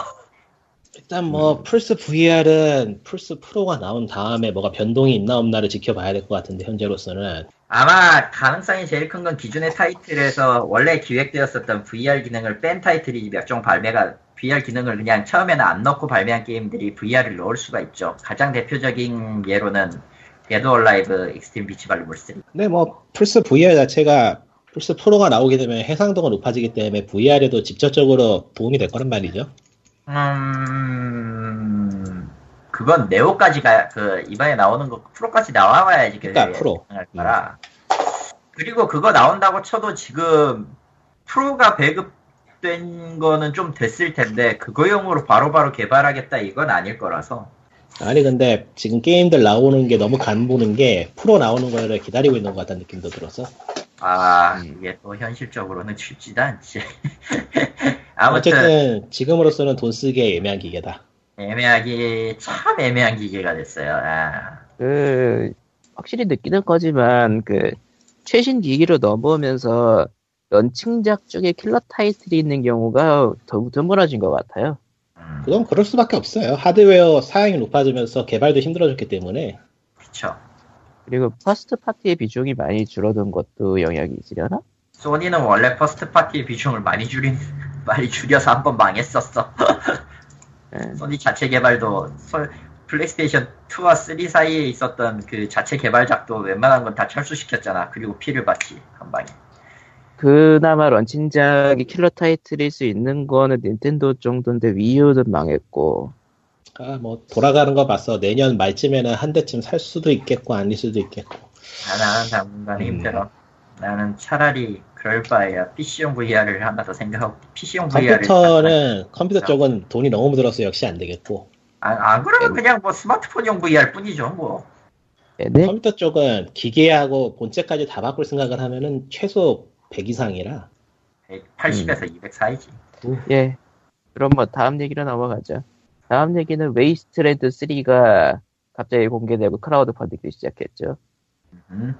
일단 뭐 플스 VR은 플스 Pro가 나온 다음에 뭐가 변동이 있나 없나를 지켜봐야 될 것 같은데 현재로서는 아마 가능성이 제일 큰 건 기존의 타이틀에서 원래 기획되었었던 VR 기능을 뺀 타이틀이 몇 종 발매가 VR 기능을 그냥 처음에는 안 넣고 발매한 게임들이 VR을 넣을 수가 있죠. 가장 대표적인 예로는 Dead Alive Xtreme Beach Volleyball 3. 근데 뭐 플스 VR 자체가 플스 프로가 나오게 되면 해상도가 높아지기 때문에 VR에도 직접적으로 도움이 될 거란 말이죠. 음, 그건 네오까지가 그 이번에 나오는 거 프로까지 나와야지 그게 그러니까 프로. 거라. 그리고 그거 나온다고 쳐도 지금 프로가 배급된 거는 좀 됐을 텐데 그거용으로 바로 바로 개발하겠다 이건 아닐 거라서 아니 근데 지금 게임들 나오는 게 너무 간 보는 게 프로 나오는 거를 기다리고 있는 것 같다는 느낌도 들어서 아 이게 또 현실적으로는 쉽지도 않지. 아무튼 어쨌든 지금으로서는 돈 쓰기에 애매한 기계다. 애매하기 참 애매한 기계가 됐어요. 아. 그 확실히 느끼는 거지만 그 최신 기기로 넘어오면서 런칭작 중에 킬러 타이틀이 있는 경우가 더 드물어진 것 같아요. 음, 그건 그럴 수밖에 없어요. 하드웨어 사양이 높아지면서 개발도 힘들어졌기 때문에 그쵸. 그리고 first party의 비중이 많이 줄어든 것도 영향이 있으려나? 소니는 원래 first party의 비중을 많이 줄인 빨리 줄여서 한 번 망했었어. 예. 소니 자체 개발도 소- 플레이스테이션 2와 3 사이에 있었던 그 자체 개발작도 웬만한 건 다 철수시켰잖아. 그리고 피를 봤지 한 방에. 그나마 런칭작이 킬러 타이틀일 수 있는 거는 닌텐도 정도인데 Wii U는 망했고 아, 뭐 돌아가는 거 봤어. 내년 말쯤에는 한 대쯤 살 수도 있겠고 아닐 수도 있겠고. 아, 나는 당분간은 음. 힘들어. 나는 차라리 그럴 바에야 PC용 VR을 하나 더 생각하고 PC용 VR을 컴퓨터는 컴퓨터 쪽은 돈이 너무 들어서 역시 안 되겠고. 안, 안 그러면 그냥 뭐 스마트폰용 VR 뿐이죠 뭐. 얘네. 컴퓨터 쪽은 기계하고 본체까지 다 바꿀 생각을 하면은 최소 100 이상이라. 180에서 200 사이지. 예. 그럼 뭐 다음 얘기로 넘어가죠. 다음 얘기는 Wasteland 3가 갑자기 공개되고 크라우드 펀딩도 시작했죠. 음,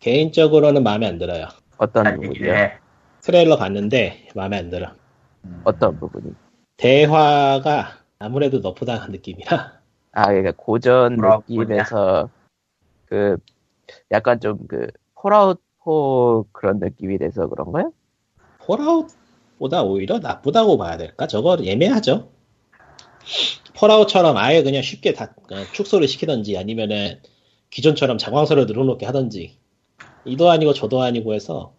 개인적으로는 마음에 안 들어요. 어떤 부분이요? 해. 트레일러 봤는데 마음에 안 들어. 음. 어떤 부분이? 대화가 아무래도 nerf당한 느낌이라 아 그러니까 고전 느낌에서 그 약간 좀 그 Fallout 4 그런 느낌이 돼서 그런가요? 폴아웃보다 오히려 나쁘다고 봐야 될까? 저거 애매하죠. 폴아웃처럼 아예 그냥 쉽게 다 어, 축소를 시키던지 아니면은 기존처럼 장황서를 늘어놓게 하던지 이도 아니고 저도 아니고 해서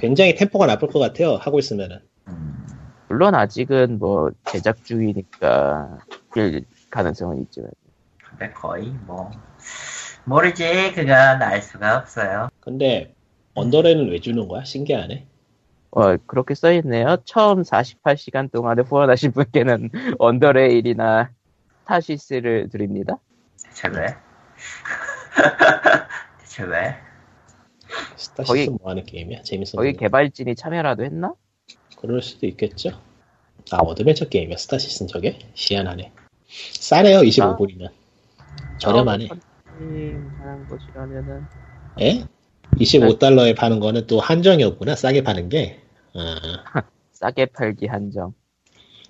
굉장히 템포가 나쁠 것 같아요. 하고 있으면은 음, 물론 아직은 뭐 제작 중이니까 일 가능성은 있지만 근데 거의 뭐 모르지 그건 알 수가 없어요. 근데 언더레일은 왜 주는 거야? 신기하네. 어 그렇게 써있네요. 처음 48시간 동안에 후원하신 분께는 언더레일이나 스타시스를 드립니다. 대체 왜? 대체 왜? 스타시스 거기- 뭐 하는 게임이야? 재밌어. 거기. 개발진이 참여라도 했나? 그럴 수도 있겠죠. 아 어드벤처 게임이야 스타 시스는 저게? 희한하네. 싸네요 25불이면. 저렴하네. 하는 곳이라면은 예? 25달러에 파는 거는 또 한정이 없구나. 싸게 파는 게. 아, 싸게 팔기 한정.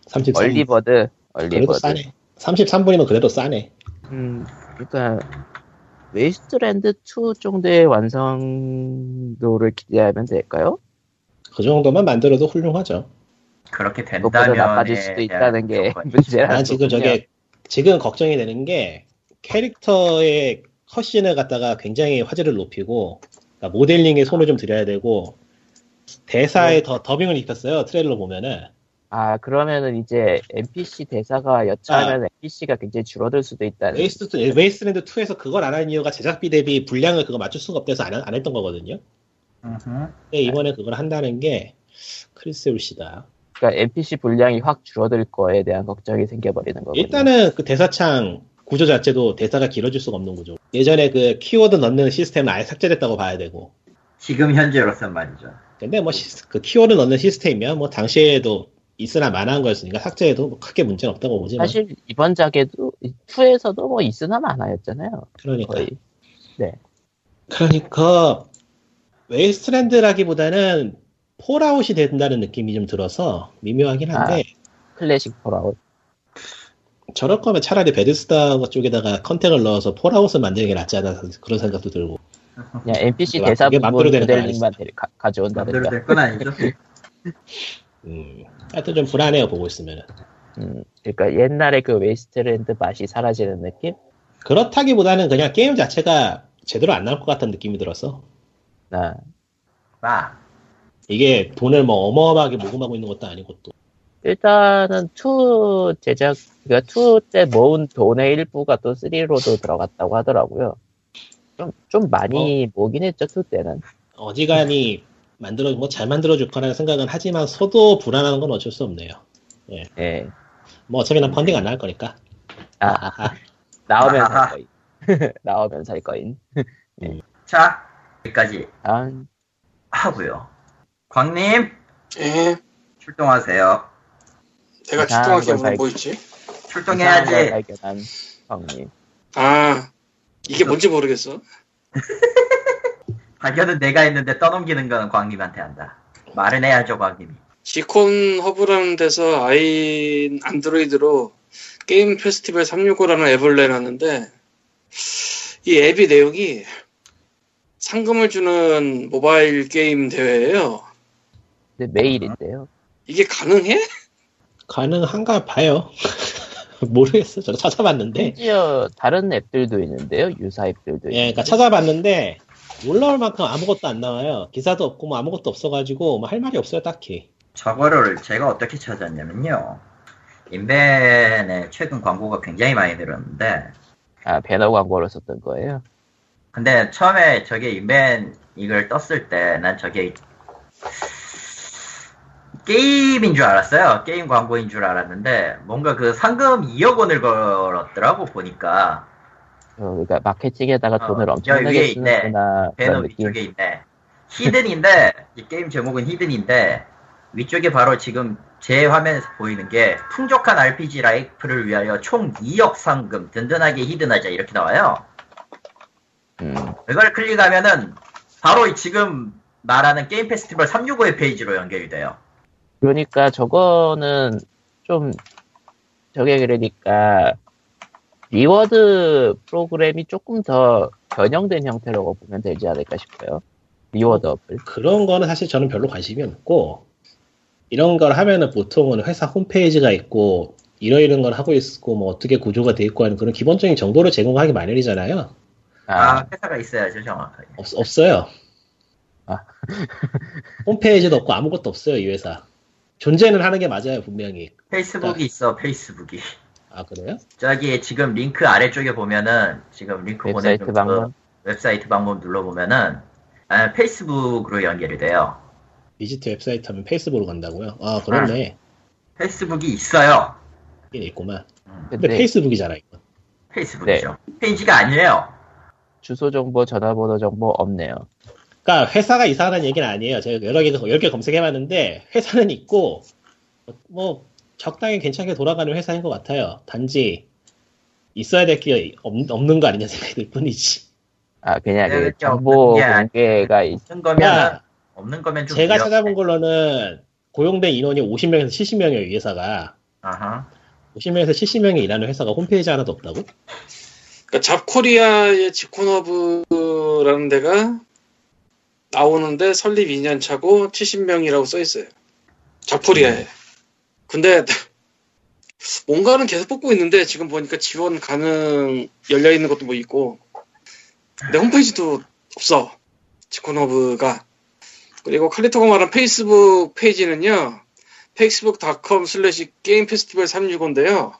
33. early bird, 그래도 early bird. 싸네. 33불이면 그래도 싸네. 음, 그러니까 웨이스트랜드 2 정도의 완성도를 기대하면 될까요? 그 정도만 만들어도 훌륭하죠. 그렇게 된다면 나빠질 수도 있다는 게 문제라는 난 지금. 저게 지금 걱정이 되는 게 캐릭터의 cutscene을 갖다가 굉장히 화제를 높이고 그러니까 모델링에 손을 좀 들여야 되고 대사에 네. 더 더빙을 입혔어요 트레일러 보면은 아 그러면은 이제 NPC 대사가 여차하면 NPC가 굉장히 줄어들 수도 있다는 웨이스트, 웨이스트랜드 2에서 그걸 안 한 이유가 제작비 대비 분량을 그거 맞출 수가 없대서 안, 안 했던 거거든요. 근데 이번에 그걸 한다는 게 크리스 울시다 그러니까 NPC 분량이 확 줄어들 거에 대한 걱정이 생겨버리는 거군요. 일단은 그 대사창 구조 자체도 대사가 길어질 수가 없는 구조 예전에 그 키워드 넣는 시스템은 아예 삭제됐다고 봐야 되고 지금 현재로선 말이죠. 근데 뭐 그 키워드 넣는 시스템이면 뭐 당시에도 있으나 마나한 거였으니까 삭제해도 뭐 크게 문제는 없다고 보지만 사실 이번 작에도 2에서도 뭐 있으나 마나였잖아요. 그러니까 거의. 그러니까 웨이스트랜드라기보다는 폴아웃이 된다는 느낌이 좀 들어서 미묘하긴 한데 클래식 폴아웃. 저럴 거면 차라리 베데스다 쪽에다가 contact을 넣어서 폴아웃을 만드는 게 낫지 않아 그런 생각도 들고 그냥 NPC 대사 부분 모델링만 가, 가져온다든가. 될건 아니죠. 음, 하여튼 좀 불안해요 보고 있으면 음, 그러니까 옛날에 그 웨이스트랜드 맛이 사라지는 느낌? 그렇다기보다는 그냥 게임 자체가 제대로 안 나올 것 같다는 느낌이 들어서. 아, 아, 이게 돈을 뭐 어마어마하게 모금하고 있는 것도 아니고 또. 일단은 2 제작, 그러니까 2 때 모은 돈의 일부가 또 3로도 들어갔다고 하더라고요. 좀, 좀 많이 모긴 했죠, 2 때는. 어지간히 만들어 뭐잘 만들어 줄 거라는 생각은 하지만 서도 불안한 건 어쩔 수 없네요. 예. 뭐 어차피 난 펀딩 안 나올 거니까. 아, 아하. 나오면 아하. 살 거인. 나오면 살 거인. 자, 여기까지 다음, 하고요. 광님, 예. 출동하세요. 내가 걸 오늘 발- 뭐 있지? 출동해야지. 형님. 아, 이게 뭔지 모르겠어. 발견은 내가 했는데 떠넘기는 거는 광님한테 한다. 말은 해야죠, 광님이. 지콘 허브라는 데서 아이 안드로이드로 게임 페스티벌 365라는 앱을 내놨는데 이 앱이 내용이 상금을 주는 모바일 게임 대회예요. 근데 메일인데요. 이게 가능해? 가능한가 봐요. 모르겠어. 저도 찾아봤는데. 심지어 다른 앱들도 있는데요. 유사 앱들도 예, 있는데. 그러니까 찾아봤는데 올라올 만큼 아무것도 안 나와요. 기사도 없고 뭐 아무것도 없어가지고 뭐 할 말이 없어요, 딱히. 저거를 제가 어떻게 찾았냐면요. 인벤에 최근 광고가 굉장히 많이 늘었는데, 아 배너 광고를 썼던 거예요. 근데 처음에 저게 인벤 이걸 떴을 때 난 저게 게임인 줄 알았어요. 게임 광고인 줄 알았는데 뭔가 그 상금 2억 원을 걸었더라고 보니까 어, 그러니까 마케팅에다가 어, 돈을 여기 엄청나게. 쓰는구나 배너. 위쪽에 있네. 히든인데 이 게임 제목은 히든인데 위쪽에 바로 지금 제 화면에서 보이는 게 풍족한 RPG 라이프를 위하여 총 2억 상금 든든하게 히든하자 이렇게 나와요. 음, 이걸 클릭하면은 바로 이 지금 말하는 게임 페스티벌 365의 페이지로 연결이 돼요. 그러니까 저거는 좀 저게 그러니까 reward 프로그램이 조금 더 변형된 형태라고 보면 되지 않을까 싶어요. reward 어플. 그런 거는 사실 저는 별로 관심이 없고 이런 걸 하면은 보통은 회사 홈페이지가 있고 이러이런 걸 하고 있고 뭐 어떻게 구조가 돼 있고 하는 그런 기본적인 정보를 제공하기 마련이잖아요. 아, 아, 회사가 있어야죠, 정확하게. 없, 없어요. 아. 홈페이지도 없고 아무것도 없어요, 이 회사. 존재는 하는 게 맞아요, 분명히. 페이스북이 있어, 페이스북이. 아, 그래요? 저기 지금 링크 아래쪽에 보면은 지금 링크 웹사이트 보내준 그 방문. 웹사이트 방문 눌러보면은 아, 페이스북으로 연결이 돼요. visit website 하면 페이스북으로 간다고요? 아, 그렇네. 페이스북이 있어요. 있긴 있구만. 음, 근데 근데 페이스북이잖아, 이거. 페이스북이죠. 페이지가 아니에요. 주소 정보, 전화번호 정보 없네요. 그러니까 회사가 이상하다는 얘기는 아니에요. 제가 여러 개, 여러 개 검색해봤는데 회사는 있고 뭐 적당히 괜찮게 돌아가는 회사인 것 같아요. 단지 있어야 될 게 없는 거 아니냐 생각이 들 뿐이지. 아, 그냥 네, 그 정보 공개가 있, 없는 거면 야, 없는 거면 좀 제가 위험해. 찾아본 걸로는 고용된 인원이 50명에서 70명이에요, 이 회사가. 아하. 50명에서 70명이 일하는 회사가 홈페이지 하나도 없다고? 그러니까 잡코리아의 지콘 허브라는 데가 나오는데 설립 2년 차고 70명이라고 써 있어요. 잡코리아에. 근데 뭔가는 계속 뽑고 있는데 지금 보니까 지원 가능 열려 있는 것도 뭐 있고 내 홈페이지도 없어. 지콘 허브가. 그리고 칼리토가 말한 페이스북 페이지는요. facebook.com 슬래시 게임 페스티벌 365인데요.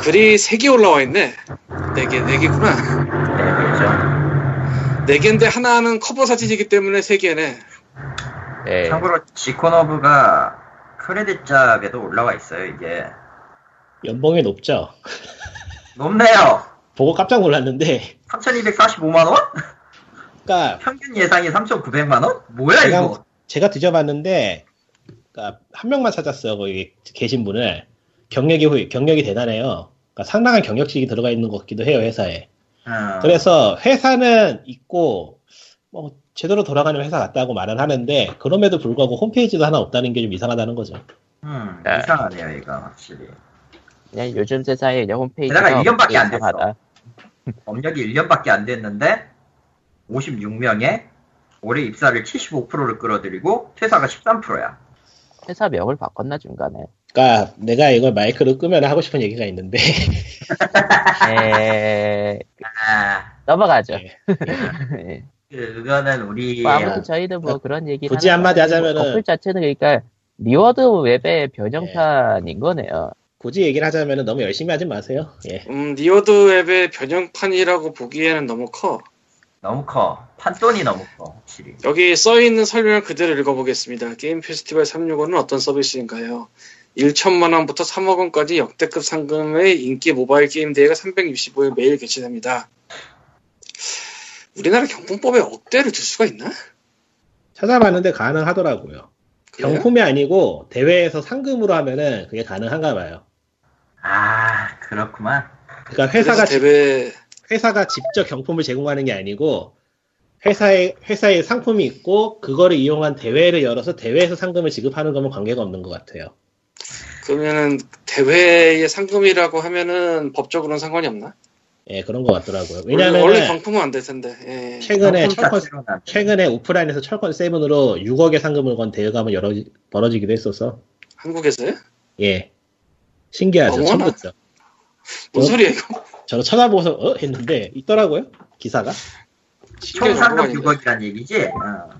글이 3개 올라와 있네. 4개, 4개구나. 네, 그렇죠. 4개인데 하나는 커버 사진이기 때문에 3개네. 예, 참고로 지코너브가 크레딧 잡에도 올라와 있어요, 이게. 연봉이 높죠? 높네요. 보고 깜짝 놀랐는데, 3,245만원? 그러니까 평균 예상이 3,900만원? 뭐야, 제가, 이거? 제가 뒤져봤는데, 그러니까 한 명만 찾았어요. 거기 계신 분을. 경력이 후- 경력이 대단해요. 그러니까 상당한 경력직이 들어가 있는 것 같기도 해요, 회사에. 어, 그래서 회사는 있고 뭐 제대로 돌아가는 회사 같다고 말은 하는데 그럼에도 불구하고 홈페이지도 하나 없다는 게 좀 이상하다는 거죠. 음, 네. 이상하네요, 이거, 확실히. 그냥 요즘 세상에 그냥 홈페이지가 게다가 1년밖에 안 됐어. 법력이 1년밖에 안 됐는데, 56명에 올해 입사를 75%를 끌어들이고, 퇴사가 13%야. 회사 명을 바꿨나 중간에. 그러니까 내가 이걸 마이크로 끄면 하고 싶은 얘기가 있는데 에... 아, 넘어가죠. 네. 예. 그거는 우리, 뭐 아무튼 저희도 뭐 어, 그런 얘기 굳이 한마디 하자면은- 어플 자체는 그러니까 reward 앱의 변형판인 거네요. 굳이 얘기를 하자면 너무 열심히 하지 마세요. 예. 음, reward 앱의 변형판이라고 보기에는 너무 커. 너무 커. 판돈이 너무 커, 확실히. 여기 써 있는 설명을 그대로 읽어보겠습니다. 게임 페스티벌 365는 어떤 서비스인가요? 1천만 원부터 3억 원까지 역대급 상금의 인기 모바일 게임 대회가 365일 매일 개최됩니다. 우리나라 경품법에 억대를 둘 수가 있나? 찾아봤는데 가능하더라고요. 그래요? 경품이 아니고 대회에서 상금으로 하면은 그게 가능한가 봐요. 아, 그렇구만. 그러니까 회사가 직- 대회 회사가 직접 경품을 제공하는 게 아니고 회사에 회사에 상품이 있고 그거를 이용한 대회를 열어서 대회에서 상금을 지급하는 거면 관계가 없는 것 같아요. 그러면은 대회의 상금이라고 하면은 법적으로는 상관이 없나? 예, 그런 것 같더라고요. 원래, 원래 경품은 안 될 텐데. 예. 최근에 철권. 최근에 오프라인에서 철권 7으로 6억의 상금을 건 대여감은 여러 벌어지기도 했어서 한국에서요? 예 신기하죠 처음 어머나. 듣죠. 뭔 어? 소리야 이거? 저도 찾아보고서 어 했는데 있더라고요 기사가 총 상금 아닌데. 6억이란 얘기지? 어.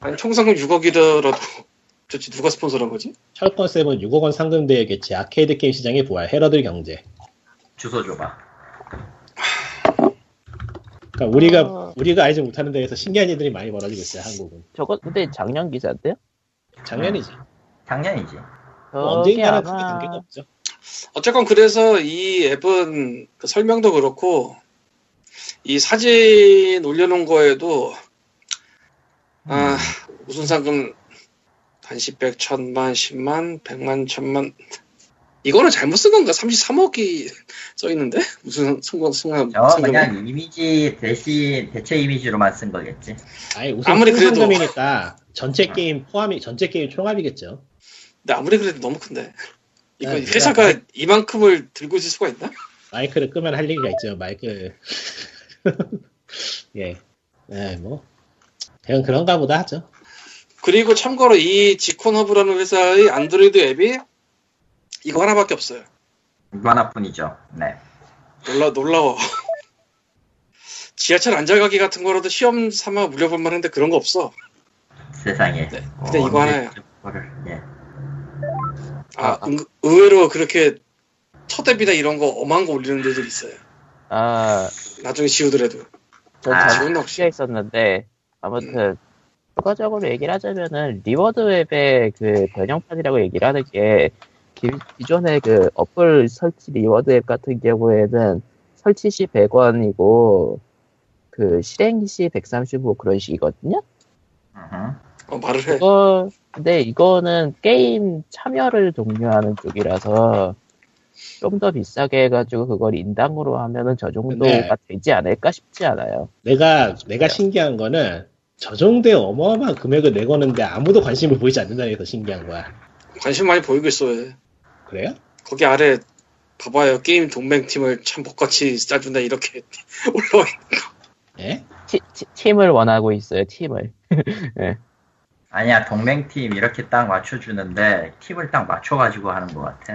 아니 총 상금 6억이더라도 도대체 누가 스폰서란 거지? 철권 7 6억 원 상금 대여 개최 아케이드 게임 시장의 부활 헤러들 경제 주소 줘봐. 그러니까 우리가 어. 우리가 알지 못하는 데에서 신기한 일들이 많이 벌어지고 있어요 한국은 저거 근데 작년 기사인데요? 작년이지 작년이지. 뭐 언젠가는 크게 아마 관계가 없죠 어쨌건 그래서 이 앱은 그 설명도 그렇고 이 사진 올려놓은 거에도 아 무슨 상금 단시백 천만 십만 백만 천만 이거는 잘못 쓴 건가 33억이 써 있는데 무슨 순간 순간 저? 그냥 이미지 대신 대체 이미지로만 쓴 거겠지. 아니 우선 아무리 아무리 그래도- 상금이니까 전체 게임 포함이 전체 게임 총합이겠죠 근데 아무리 그래도 너무 큰데 이거 네, 회사가 이만큼을 들고 있을 수가 있나? 마이크를 끄면 할 얘기가 있죠. 마이크. 예. 네, 뭐. 그냥 그런가 보다 하죠. 그리고 참고로 이 지콘 허브라는 회사의 안드로이드 앱이 이거 하나밖에 없어요. 이거 하나뿐이죠. 네. 놀라 놀라워. 지하철 안전가기 같은 거라도 시험 삼아 물려볼 만한데 그런 거 없어. 세상에. 네, 어, 근데 이거 언제 하나예요. 그거를, 예. 아, 아, 아. 의- 의외로 그렇게 첫 앱이나 이런 거 엄한 거 올리는 데들 있어요. 아, 나중에 지우더라도. 전 아, 역시. 시가 있었는데 아무튼 추가적으로 얘기를 하자면은 reward 앱의 그 변형판이라고 얘기를 하는 게 기, 기존의 그 어플 설치 reward 앱 같은 경우에는 설치 시 100원이고 그 실행 시 135 그런 식이거든요. 어, 말을 해. 이거 근데 이거는 게임 참여를 독려하는 쪽이라서 좀 더 비싸게 해가지고 그걸 인당으로 하면은 저 정도가 되지 않을까 싶지 않아요. 내가, 내가 신기한 거는 저 정도의 어마어마한 금액을 내거는데 아무도 관심을 보이지 않는다는 게 더 신기한 거야. 관심 많이 보이고 있어요. 그래요? 거기 아래 봐봐요. 게임 동맹팀을 참 복같이 짜준다 이렇게 올라와 있 예? 티- 티- 팀을 원하고 있어요. 팀을. 아니야 동맹팀 이렇게 딱 맞춰주는데 팀을 딱 맞춰가지고 하는 것 같아.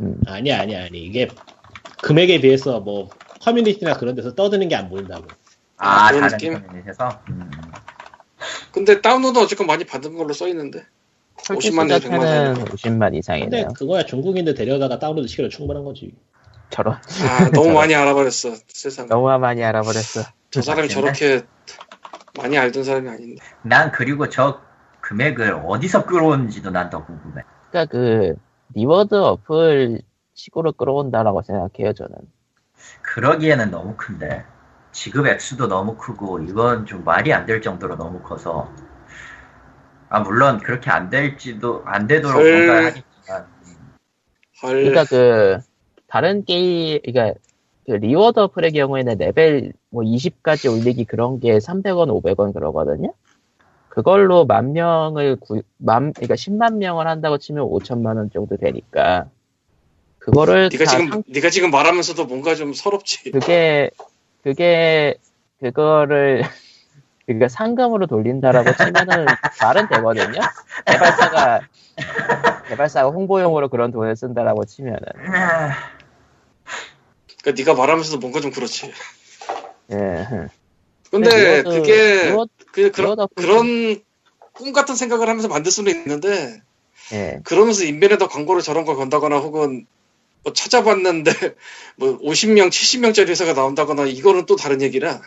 음. 아니야, 아니야, 아니. 이게 금액에 비해서 뭐 커뮤니티나 그런 데서 떠드는 게 안 보인다고. 아, 아, 그런 다른 느낌? 커뮤니티에서. 음. 근데 다운로드 어쨌건 많이 받은 걸로 써 있는데. 설치 50만 내 100만 수자체는 원. 50만 근데 이상이네요. 그거야 중국인들 데려다가 다운로드 시켜도 충분한 거지. 저런. 아 너무 많이 알아버렸어 세상. 너무 많이 알아버렸어. 저 사람이. 저렇게 많이 알던 사람이 아닌데. 난 그리고 저 금액을 어디서 끌어온지도 난 더 궁금해. 그러니까 그 reward 어플 식으로 끌어온다라고 생각해요 저는. 그러기에는 너무 큰데 지급 액수도 너무 크고 이건 좀 말이 안 될 정도로 너무 커서 아 물론 그렇게 안 될지도 안 되도록 헐. 뭔가 하겠지만 음, 헐. 그러니까 그 다른 게임, 그러니까 그 reward 어플의 경우에는 레벨 뭐 20까지 올리기 그런 게 300원, 500원 그러거든요. 그걸로 만 명을 구, 만, 그러니까 10만 명을 한다고 치면 5천만 원 정도 되니까 그거를 네가 다 지금 상- 네가 지금 말하면서도 뭔가 좀 서럽지. 그게 그게 그거를 그러니까 상금으로 돌린다라고 치면은 말은 되거든요. 개발사가 개발사가 홍보용으로 그런 돈을 쓴다라고 치면은 아, 그러니까 네가 말하면서도 뭔가 좀 그렇지. 예. 근데 reward- 그게 reward- 그 그런 그런 꿈 같은 생각을 하면서 만들 수는 있는데 예. 그러면서 인벤에다 광고를 저런 걸 건다거나 혹은 뭐 찾아봤는데 뭐 50명, 70명짜리 회사가 나온다거나 이거는 또 다른 얘기라.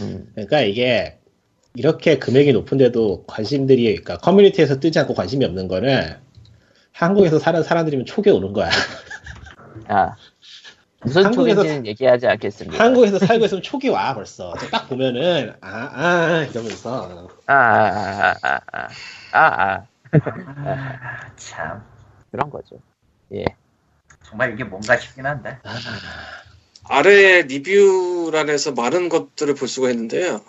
음. 그러니까 이게 이렇게 금액이 높은데도 관심들이 그러니까 커뮤니티에서 뜨지 않고 관심이 없는 거는 한국에서 사는 사람들이면 촉에 오는 거야. 아 무슨 한국에서- 쪽인지는 얘기하지 않겠습니다. 한국에서 살고 있으면 촉이 와 벌써. 딱 보면은 아 아, 이러면서 아 아 아 아 아 아, 아, 아, 아. 아, 참 그런 거죠. 예. 정말 이게 뭔가 싶긴 한데 아, 아래 리뷰란에서 많은 것들을 볼 수가 있는데요.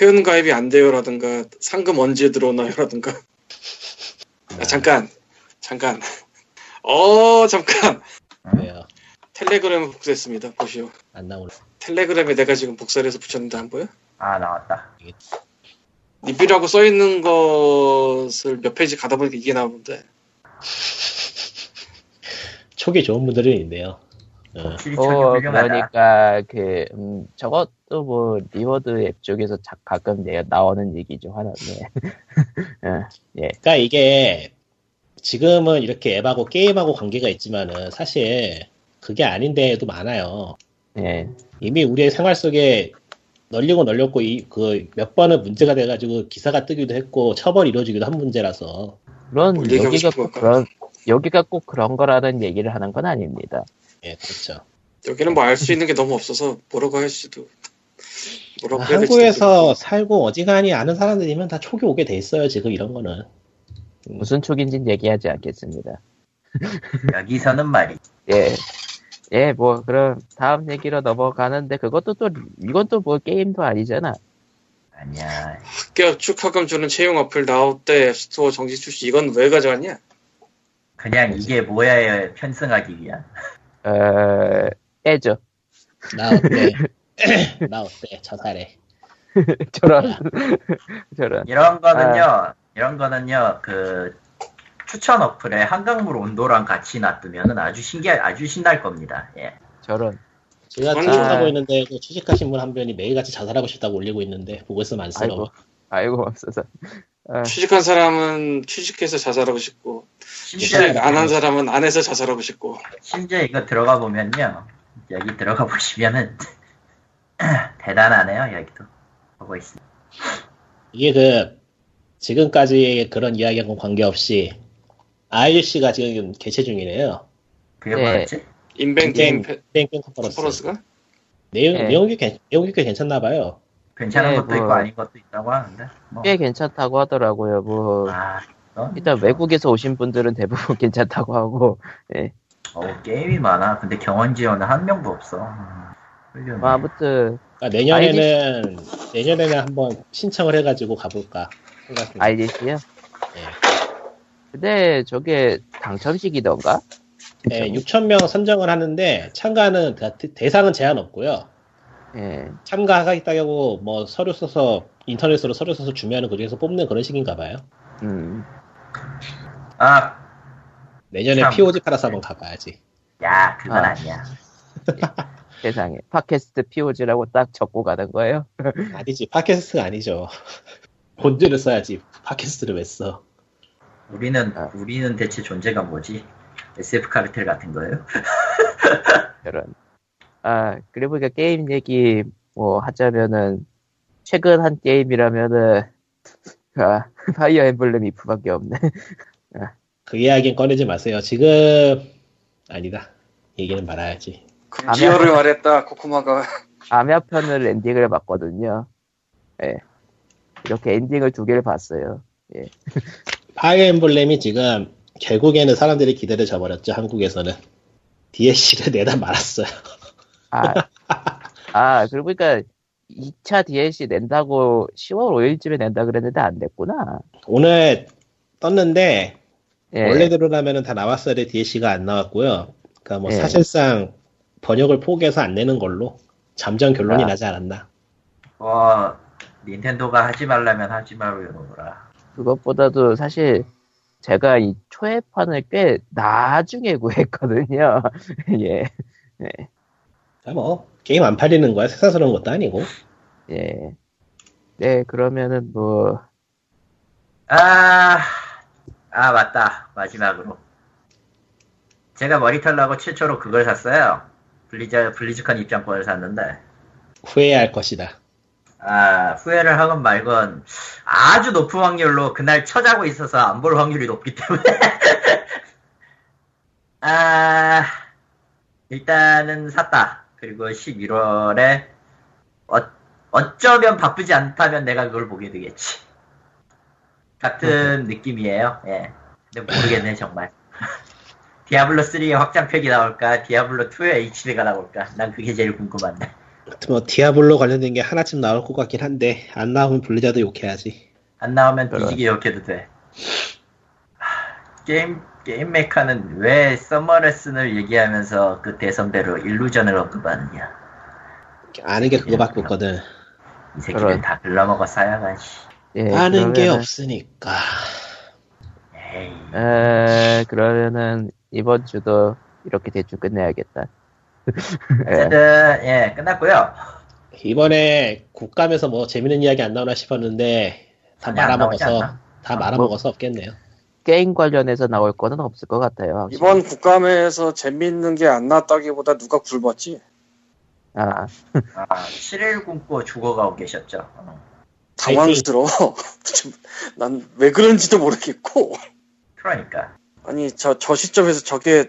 회원 가입이 안 돼요라든가 상금 언제 들어오나요라든가. 아, 잠깐, 잠깐. 어, 잠깐. 왜요? 텔레그램에 복사했습니다. 보시오. 안 나오네. 텔레그램에 내가 지금 복사를 해서 붙였는데 안 보여? 아 나왔다. 리뷰라고 써 있는 것을 몇 페이지 가다 보니까 이게 나오는데 촉이 좋은 분들은 있네요. 어, 어, 훌륭하다. 그러니까 그 음, 저것도 뭐 reward 앱 쪽에서 자- 가끔 내 나오는 얘기죠 하나는. 그러니까 이게 지금은 이렇게 앱하고 게임하고 관계가 있지만은 사실 그게 아닌데도 많아요. 예. 이미 우리의 생활 속에 널리고 널렸고 그 몇 번은 문제가 돼가지고 기사가 뜨기도 했고 처벌이 이루어지기도 한 문제라서 뭘 얘기하고 여기가 꼭? 그런 여기가 꼭 그런 거라는 얘기를 하는 건 아닙니다. 예 그렇죠. 여기는 뭐 알 수 있는 게 너무 없어서 뭐라고 할지도 뭐라고 해야 될지도 한국에서 살고 어지간히 아는 사람들이면 다 촉이 오게 돼 있어요 지금 이런 거는. 무슨 촉인지는 얘기하지 않겠습니다. 여기서는 말이. 예. 예, 뭐, 그럼, 다음 얘기로 넘어가는데, 그것도 또, 이건 또 뭐, 게임도 아니잖아. 아니야. 학교 축하금 주는 채용 어플 나올 때 앱스토어 정지 출시 이건 왜 가져왔냐? 그냥 이게 뭐야에 편승하기 위한. 어, 애죠. 나 어때? 나 어때? 자살해. 저런, 저런. 이런 거는요. 이런 거는요. 그 추천 어플에 한강물 온도랑 같이 놔두면은 아주 신기해, 아주 신날 겁니다. 예. 저런. 제가 취직하고 있는데 그 취직하신 분 한 분이 매일같이 자살하고 싶다고 올리고 있는데 보고 있으면 안쓰러워. 아이고, 아이고, 없어서. 아, 취직한 사람은 취직해서 자살하고 싶고 취직 안 한 사람은 안 해서 자살하고 싶고 심지어 이거 들어가 보면요. 여기 들어가 보시면은 대단하네요. 여기도 보고 있습니다. 이게 그 지금까지 그런 이야기하고 관계없이 ILC가 지금 개최 중이래요. 그게 네. 뭐였지? 인벤 게임 페- 땡땡 컨퍼런스. 컨퍼런스가 내용 네. 내용이 괜- 내용이 꽤 괜찮나 봐요. 괜찮은 네, 것도 뭐. 있고 아닌 것도 있다고 하는데. 뭐. 꽤 괜찮다고 하더라고요. 뭐, 아, 일단 외국에서 오신 분들은 대부분 괜찮다고 하고, 예. 어, 게임이 많아. 근데 경원 지원은 한 명도 없어. 음. 뭐, 아무튼, 그러니까 내년에는 내년에는 한번 신청을 해가지고 가볼까 생각 중이에요. IGC요? 예. 근데 저게 당첨식이던가? 네, 6천 명 선정을 하는데 참가는 대- 대상은 제한 없고요. 예. 참가하겠다고 뭐 서류 써서 인터넷으로 서류 써서 주면은 그중에서 뽑는 그런 식인가 봐요. 음. 아, 내년에 참. POG 팔아서 한번 가봐야지. 야, 그건 아. 아. 니야 세상에. 팟캐스트 POG라고 딱 적고 가는 거예요? 아니지, 팟캐스트가 아니죠. 본드를 써야지. 팟캐스트를 왜 써? 우리는 아. 우리는 대체 존재가 뭐지? SF 카르텔 같은 거예요? 이런. 아, 그리고 보니까 게임 얘기 뭐 하자면은, 최근 한 게임이라면은, 아, 파이어 엠블렘 이프밖에 없네. 그 이야기는 꺼내지 마세요. 지금 아니다. 얘기는 말아야지. 금지어를 말했다 코코마가 아메아 편을 엔딩을 봤거든요. 예. 이렇게 엔딩을 두 개를 봤어요. 파이어 엠블렘이 지금 결국에는 사람들이 기대를 저버렸죠. 한국에서는 DLC를 내다 말았어요. 아, 아, 그리고 그러니까 2차 DLC 낸다고 10월 5일쯤에 낸다 그랬는데 안 냈구나. 오늘 떴는데 예. 원래대로라면 다 나왔어야 될 DLC가 안 나왔고요. 그러니까 뭐 예. 사실상 번역을 포기해서 안 내는 걸로 잠정 결론이 아. 나지 않았나. 뭐 닌텐도가 하지 말라면 하지 말고 이러더라. 그것보다도 사실 제가 이 초회판을 꽤 나중에 구했거든요. 예, 아, 뭐 게임 안 팔리는 거야 세상스러운 것도 아니고. 예. 네, 그러면은 뭐, 아, 아 맞다 마지막으로 제가 머리털 나고 최초로 그걸 샀어요. 블리즈 블리즈컨 입장권을 샀는데 후회할 것이다. 아 후회를 하건 말건 아주 높은 확률로 그날 처자고 있어서 안 볼 확률이 높기 때문에 아 일단은 샀다. 그리고 11월에 어, 어쩌면 바쁘지 않다면 내가 그걸 보게 되겠지. 같은 느낌이에요. 예. 근데 모르겠네 정말. 디아블로 3의 확장팩이 나올까? 디아블로 2의 HD가 나올까? 난 그게 제일 궁금한데. 뭐 디아블로 관련된 게 하나쯤 나올 것 같긴 한데 안 나오면 블리자드 욕해야지. 안 나오면. 뒤지게 욕해도 돼. 하, 게임 게임 메카는 왜 서머레슨을 얘기하면서 그 대선배로 일루전을 언급하느냐. 아는 게 그거밖에 없거든. 이 새끼들 그런. 다 글러먹었어야 씨. 예, 아는 게 그러면은- 없으니까. 에이. 에, 그러면은 이번 주도 이렇게 대충 끝내야겠다. 예, 어쨌든 예 끝났고요. 이번에 국감에서 뭐 재밌는 이야기 안 나오나 싶었는데 다 말아먹어서? 다 뭐- 말아먹어서 없겠네요. 게임 관련해서 나올 거는 없을 것 같아요. 확실히. 이번 국감에서 재밌는 게 안 나왔다기보다 누가 굴렀지? 아, 아, 7일 굶고 죽어가고 계셨죠. 어. 당황스러워. 난 왜 그런지도 모르겠고. 그러니까 아니 저 저 시점에서 저게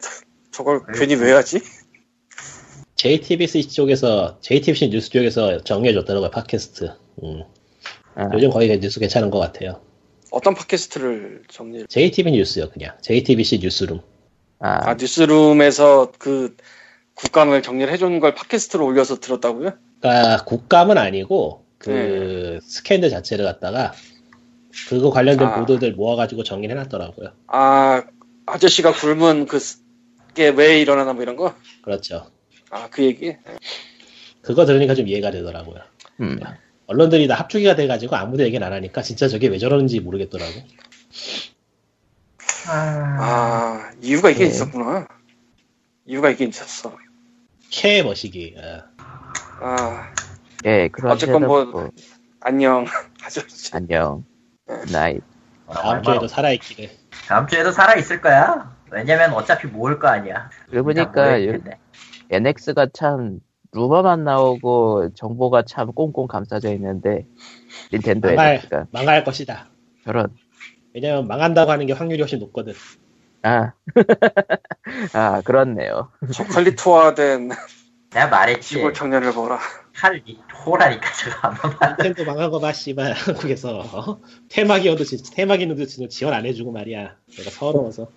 저걸 아이고. 괜히 왜 하지? JTBC 쪽에서 JTBC 뉴스 쪽에서 정리해줬더라고요 팟캐스트. 음. 아, 요즘 거의 뉴스 괜찮은 것 같아요. 어떤 팟캐스트를 정리? JTB 뉴스요 그냥 JTBC 뉴스룸. 아, 아 뉴스룸에서 그 국감을 정리를 해준 걸 팟캐스트로 올려서 들었다고요? 그러니까 국감은 아니고 그 네. 스캔들 자체를 갖다가 그거 관련된 아. 보도들 모아가지고 정리를 해놨더라고요. 아 아저씨가 굶은 그게 왜 일어나나 뭐 이런 거? 그렇죠. 아 그 얘기? 그거 들으니까 좀 이해가 되더라고요. 음, 언론들이 다 합주기가 돼가지고 아무도 얘기는 안 하니까 진짜 저게 왜 저러는지 모르겠더라고. 아, 아 이유가 이게 네. 있었구나. 이유가 있긴 있었어. 캐 머시기. 어. 아 예, 그런 어쨌건 뭐- 뭐 안녕 아저씨. 안녕, 나이. 다음 주에도 살아있기를. 다음 주에도 살아 있을 거야. 왜냐면 어차피 모을 거 아니야. 텐데. NX가 참 루머만 나오고 정보가 참 꽁꽁 감싸져 있는데 닌텐도 망할, NX가 망할 것이다. 저런 왜냐면 망한다고 하는 게 확률이 훨씬 높거든. 아, 아 그렇네요. 초콜릿화된 내가 말했지. 시골 청년을 보라. 칼 호라니까 저거 한 번만. 닌텐도 망한 거 봐, 씨발. 한국에서. 어? 테마기어도, 지- 테마기어도 지금 지원 안 해주고 말이야. 내가 서러워서.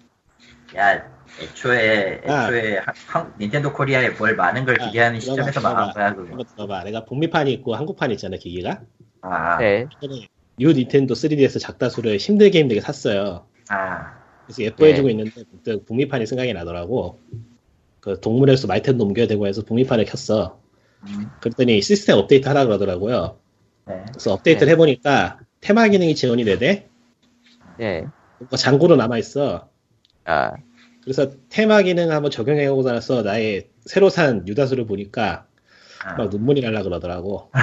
야, 애초에 아. 애초에 한- 한- 닌텐도 코리아에 뭘 많은 걸 아, 기대하는 들어봐, 시점에서. 망한 거야 그거. 한번 들어봐. 내가 북미판이 있고 한국판이 있잖아, 기기가. 아, 네, 뉴 닌텐도 3DS 작다수를 힘들게 힘들게 샀어요. 아, 그래서 예뻐해주고 네. 있는데 문득 북미판이 생각이 나더라고. 그 동물의 숲 아이템도 옮겨야 되고 해서 북미판을 켰어. 음, 그랬더니 시스템 업데이트 하라 그러더라고요. 네. 그래서 업데이트를 해보니까 테마 기능이 지원이 되대. 예, 그거 잔고로 남아있어. 아, 그래서 테마 기능 한번 적용해보고 나서 나의 새로 산 유다수를 보니까 아. 막 눈물이 날라 그러더라고.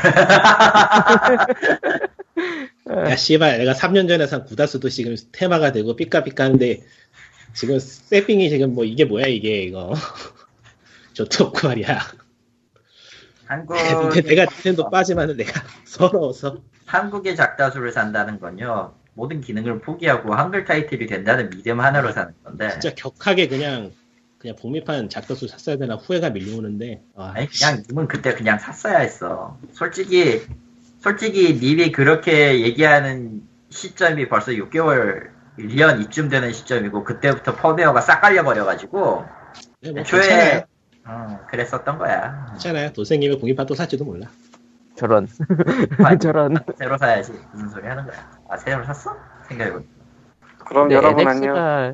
야 씨발 내가 3년 전에 산 구다수도 지금 테마가 되고 삐까삐까한데 지금 세핑이 지금 뭐 이게 뭐야 이게 이거 저도 없고 말이야. 한국 내가 닌텐도 빠지면은 내가 서러워서 한국의 작다수를 산다는 건요 모든 기능을 포기하고 한글 타이틀이 된다는 믿음 하나로 사는 건데 진짜 격하게 그냥 그냥 북미판 작다수 샀어야 되나 후회가 밀려오는데 아, 아니 그냥 님은 그때 그냥 샀어야 했어. 솔직히 솔직히 님이 그렇게 얘기하는 시점이 벌써 6개월 1년 이쯤 되는 시점이고 그때부터 펌웨어가 싹 깔려버려가지고 네, 뭐 애초에. 어, 그랬었던 거야. 괜찮아요. 돈 생기면 북미판 또 살지도 몰라. 저런, 저런. 새로 사야지 무슨 소리 하는 거야. 아 새로 샀어? 생각해보니 그럼 여러분 안녕. NX가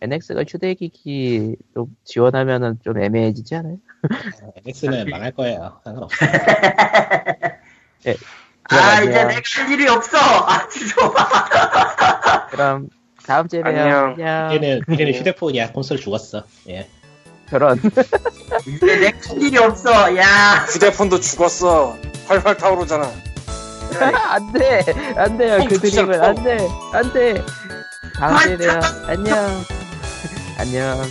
NX가 휴대기기로 지원하면은 좀 애매해지지 않아요? NX는 망할 거예요. 상관없어. 아 안녕. 이제 내가 할 일이 없어. 아 좋아. 그럼 다음 주에 봬요. 안녕. 안녕. 이제는 이제는 휴대폰이야. 콘솔 죽었어. 예. 저런. 이제 내가 할 일이 없어. 야. 휴대폰도 죽었어. 활활 타오르잖아. 안 돼! 안 돼요. 그펑 드림은 펑. 안 돼! 안 돼! 다음 주에 봬요. 안녕. 안녕.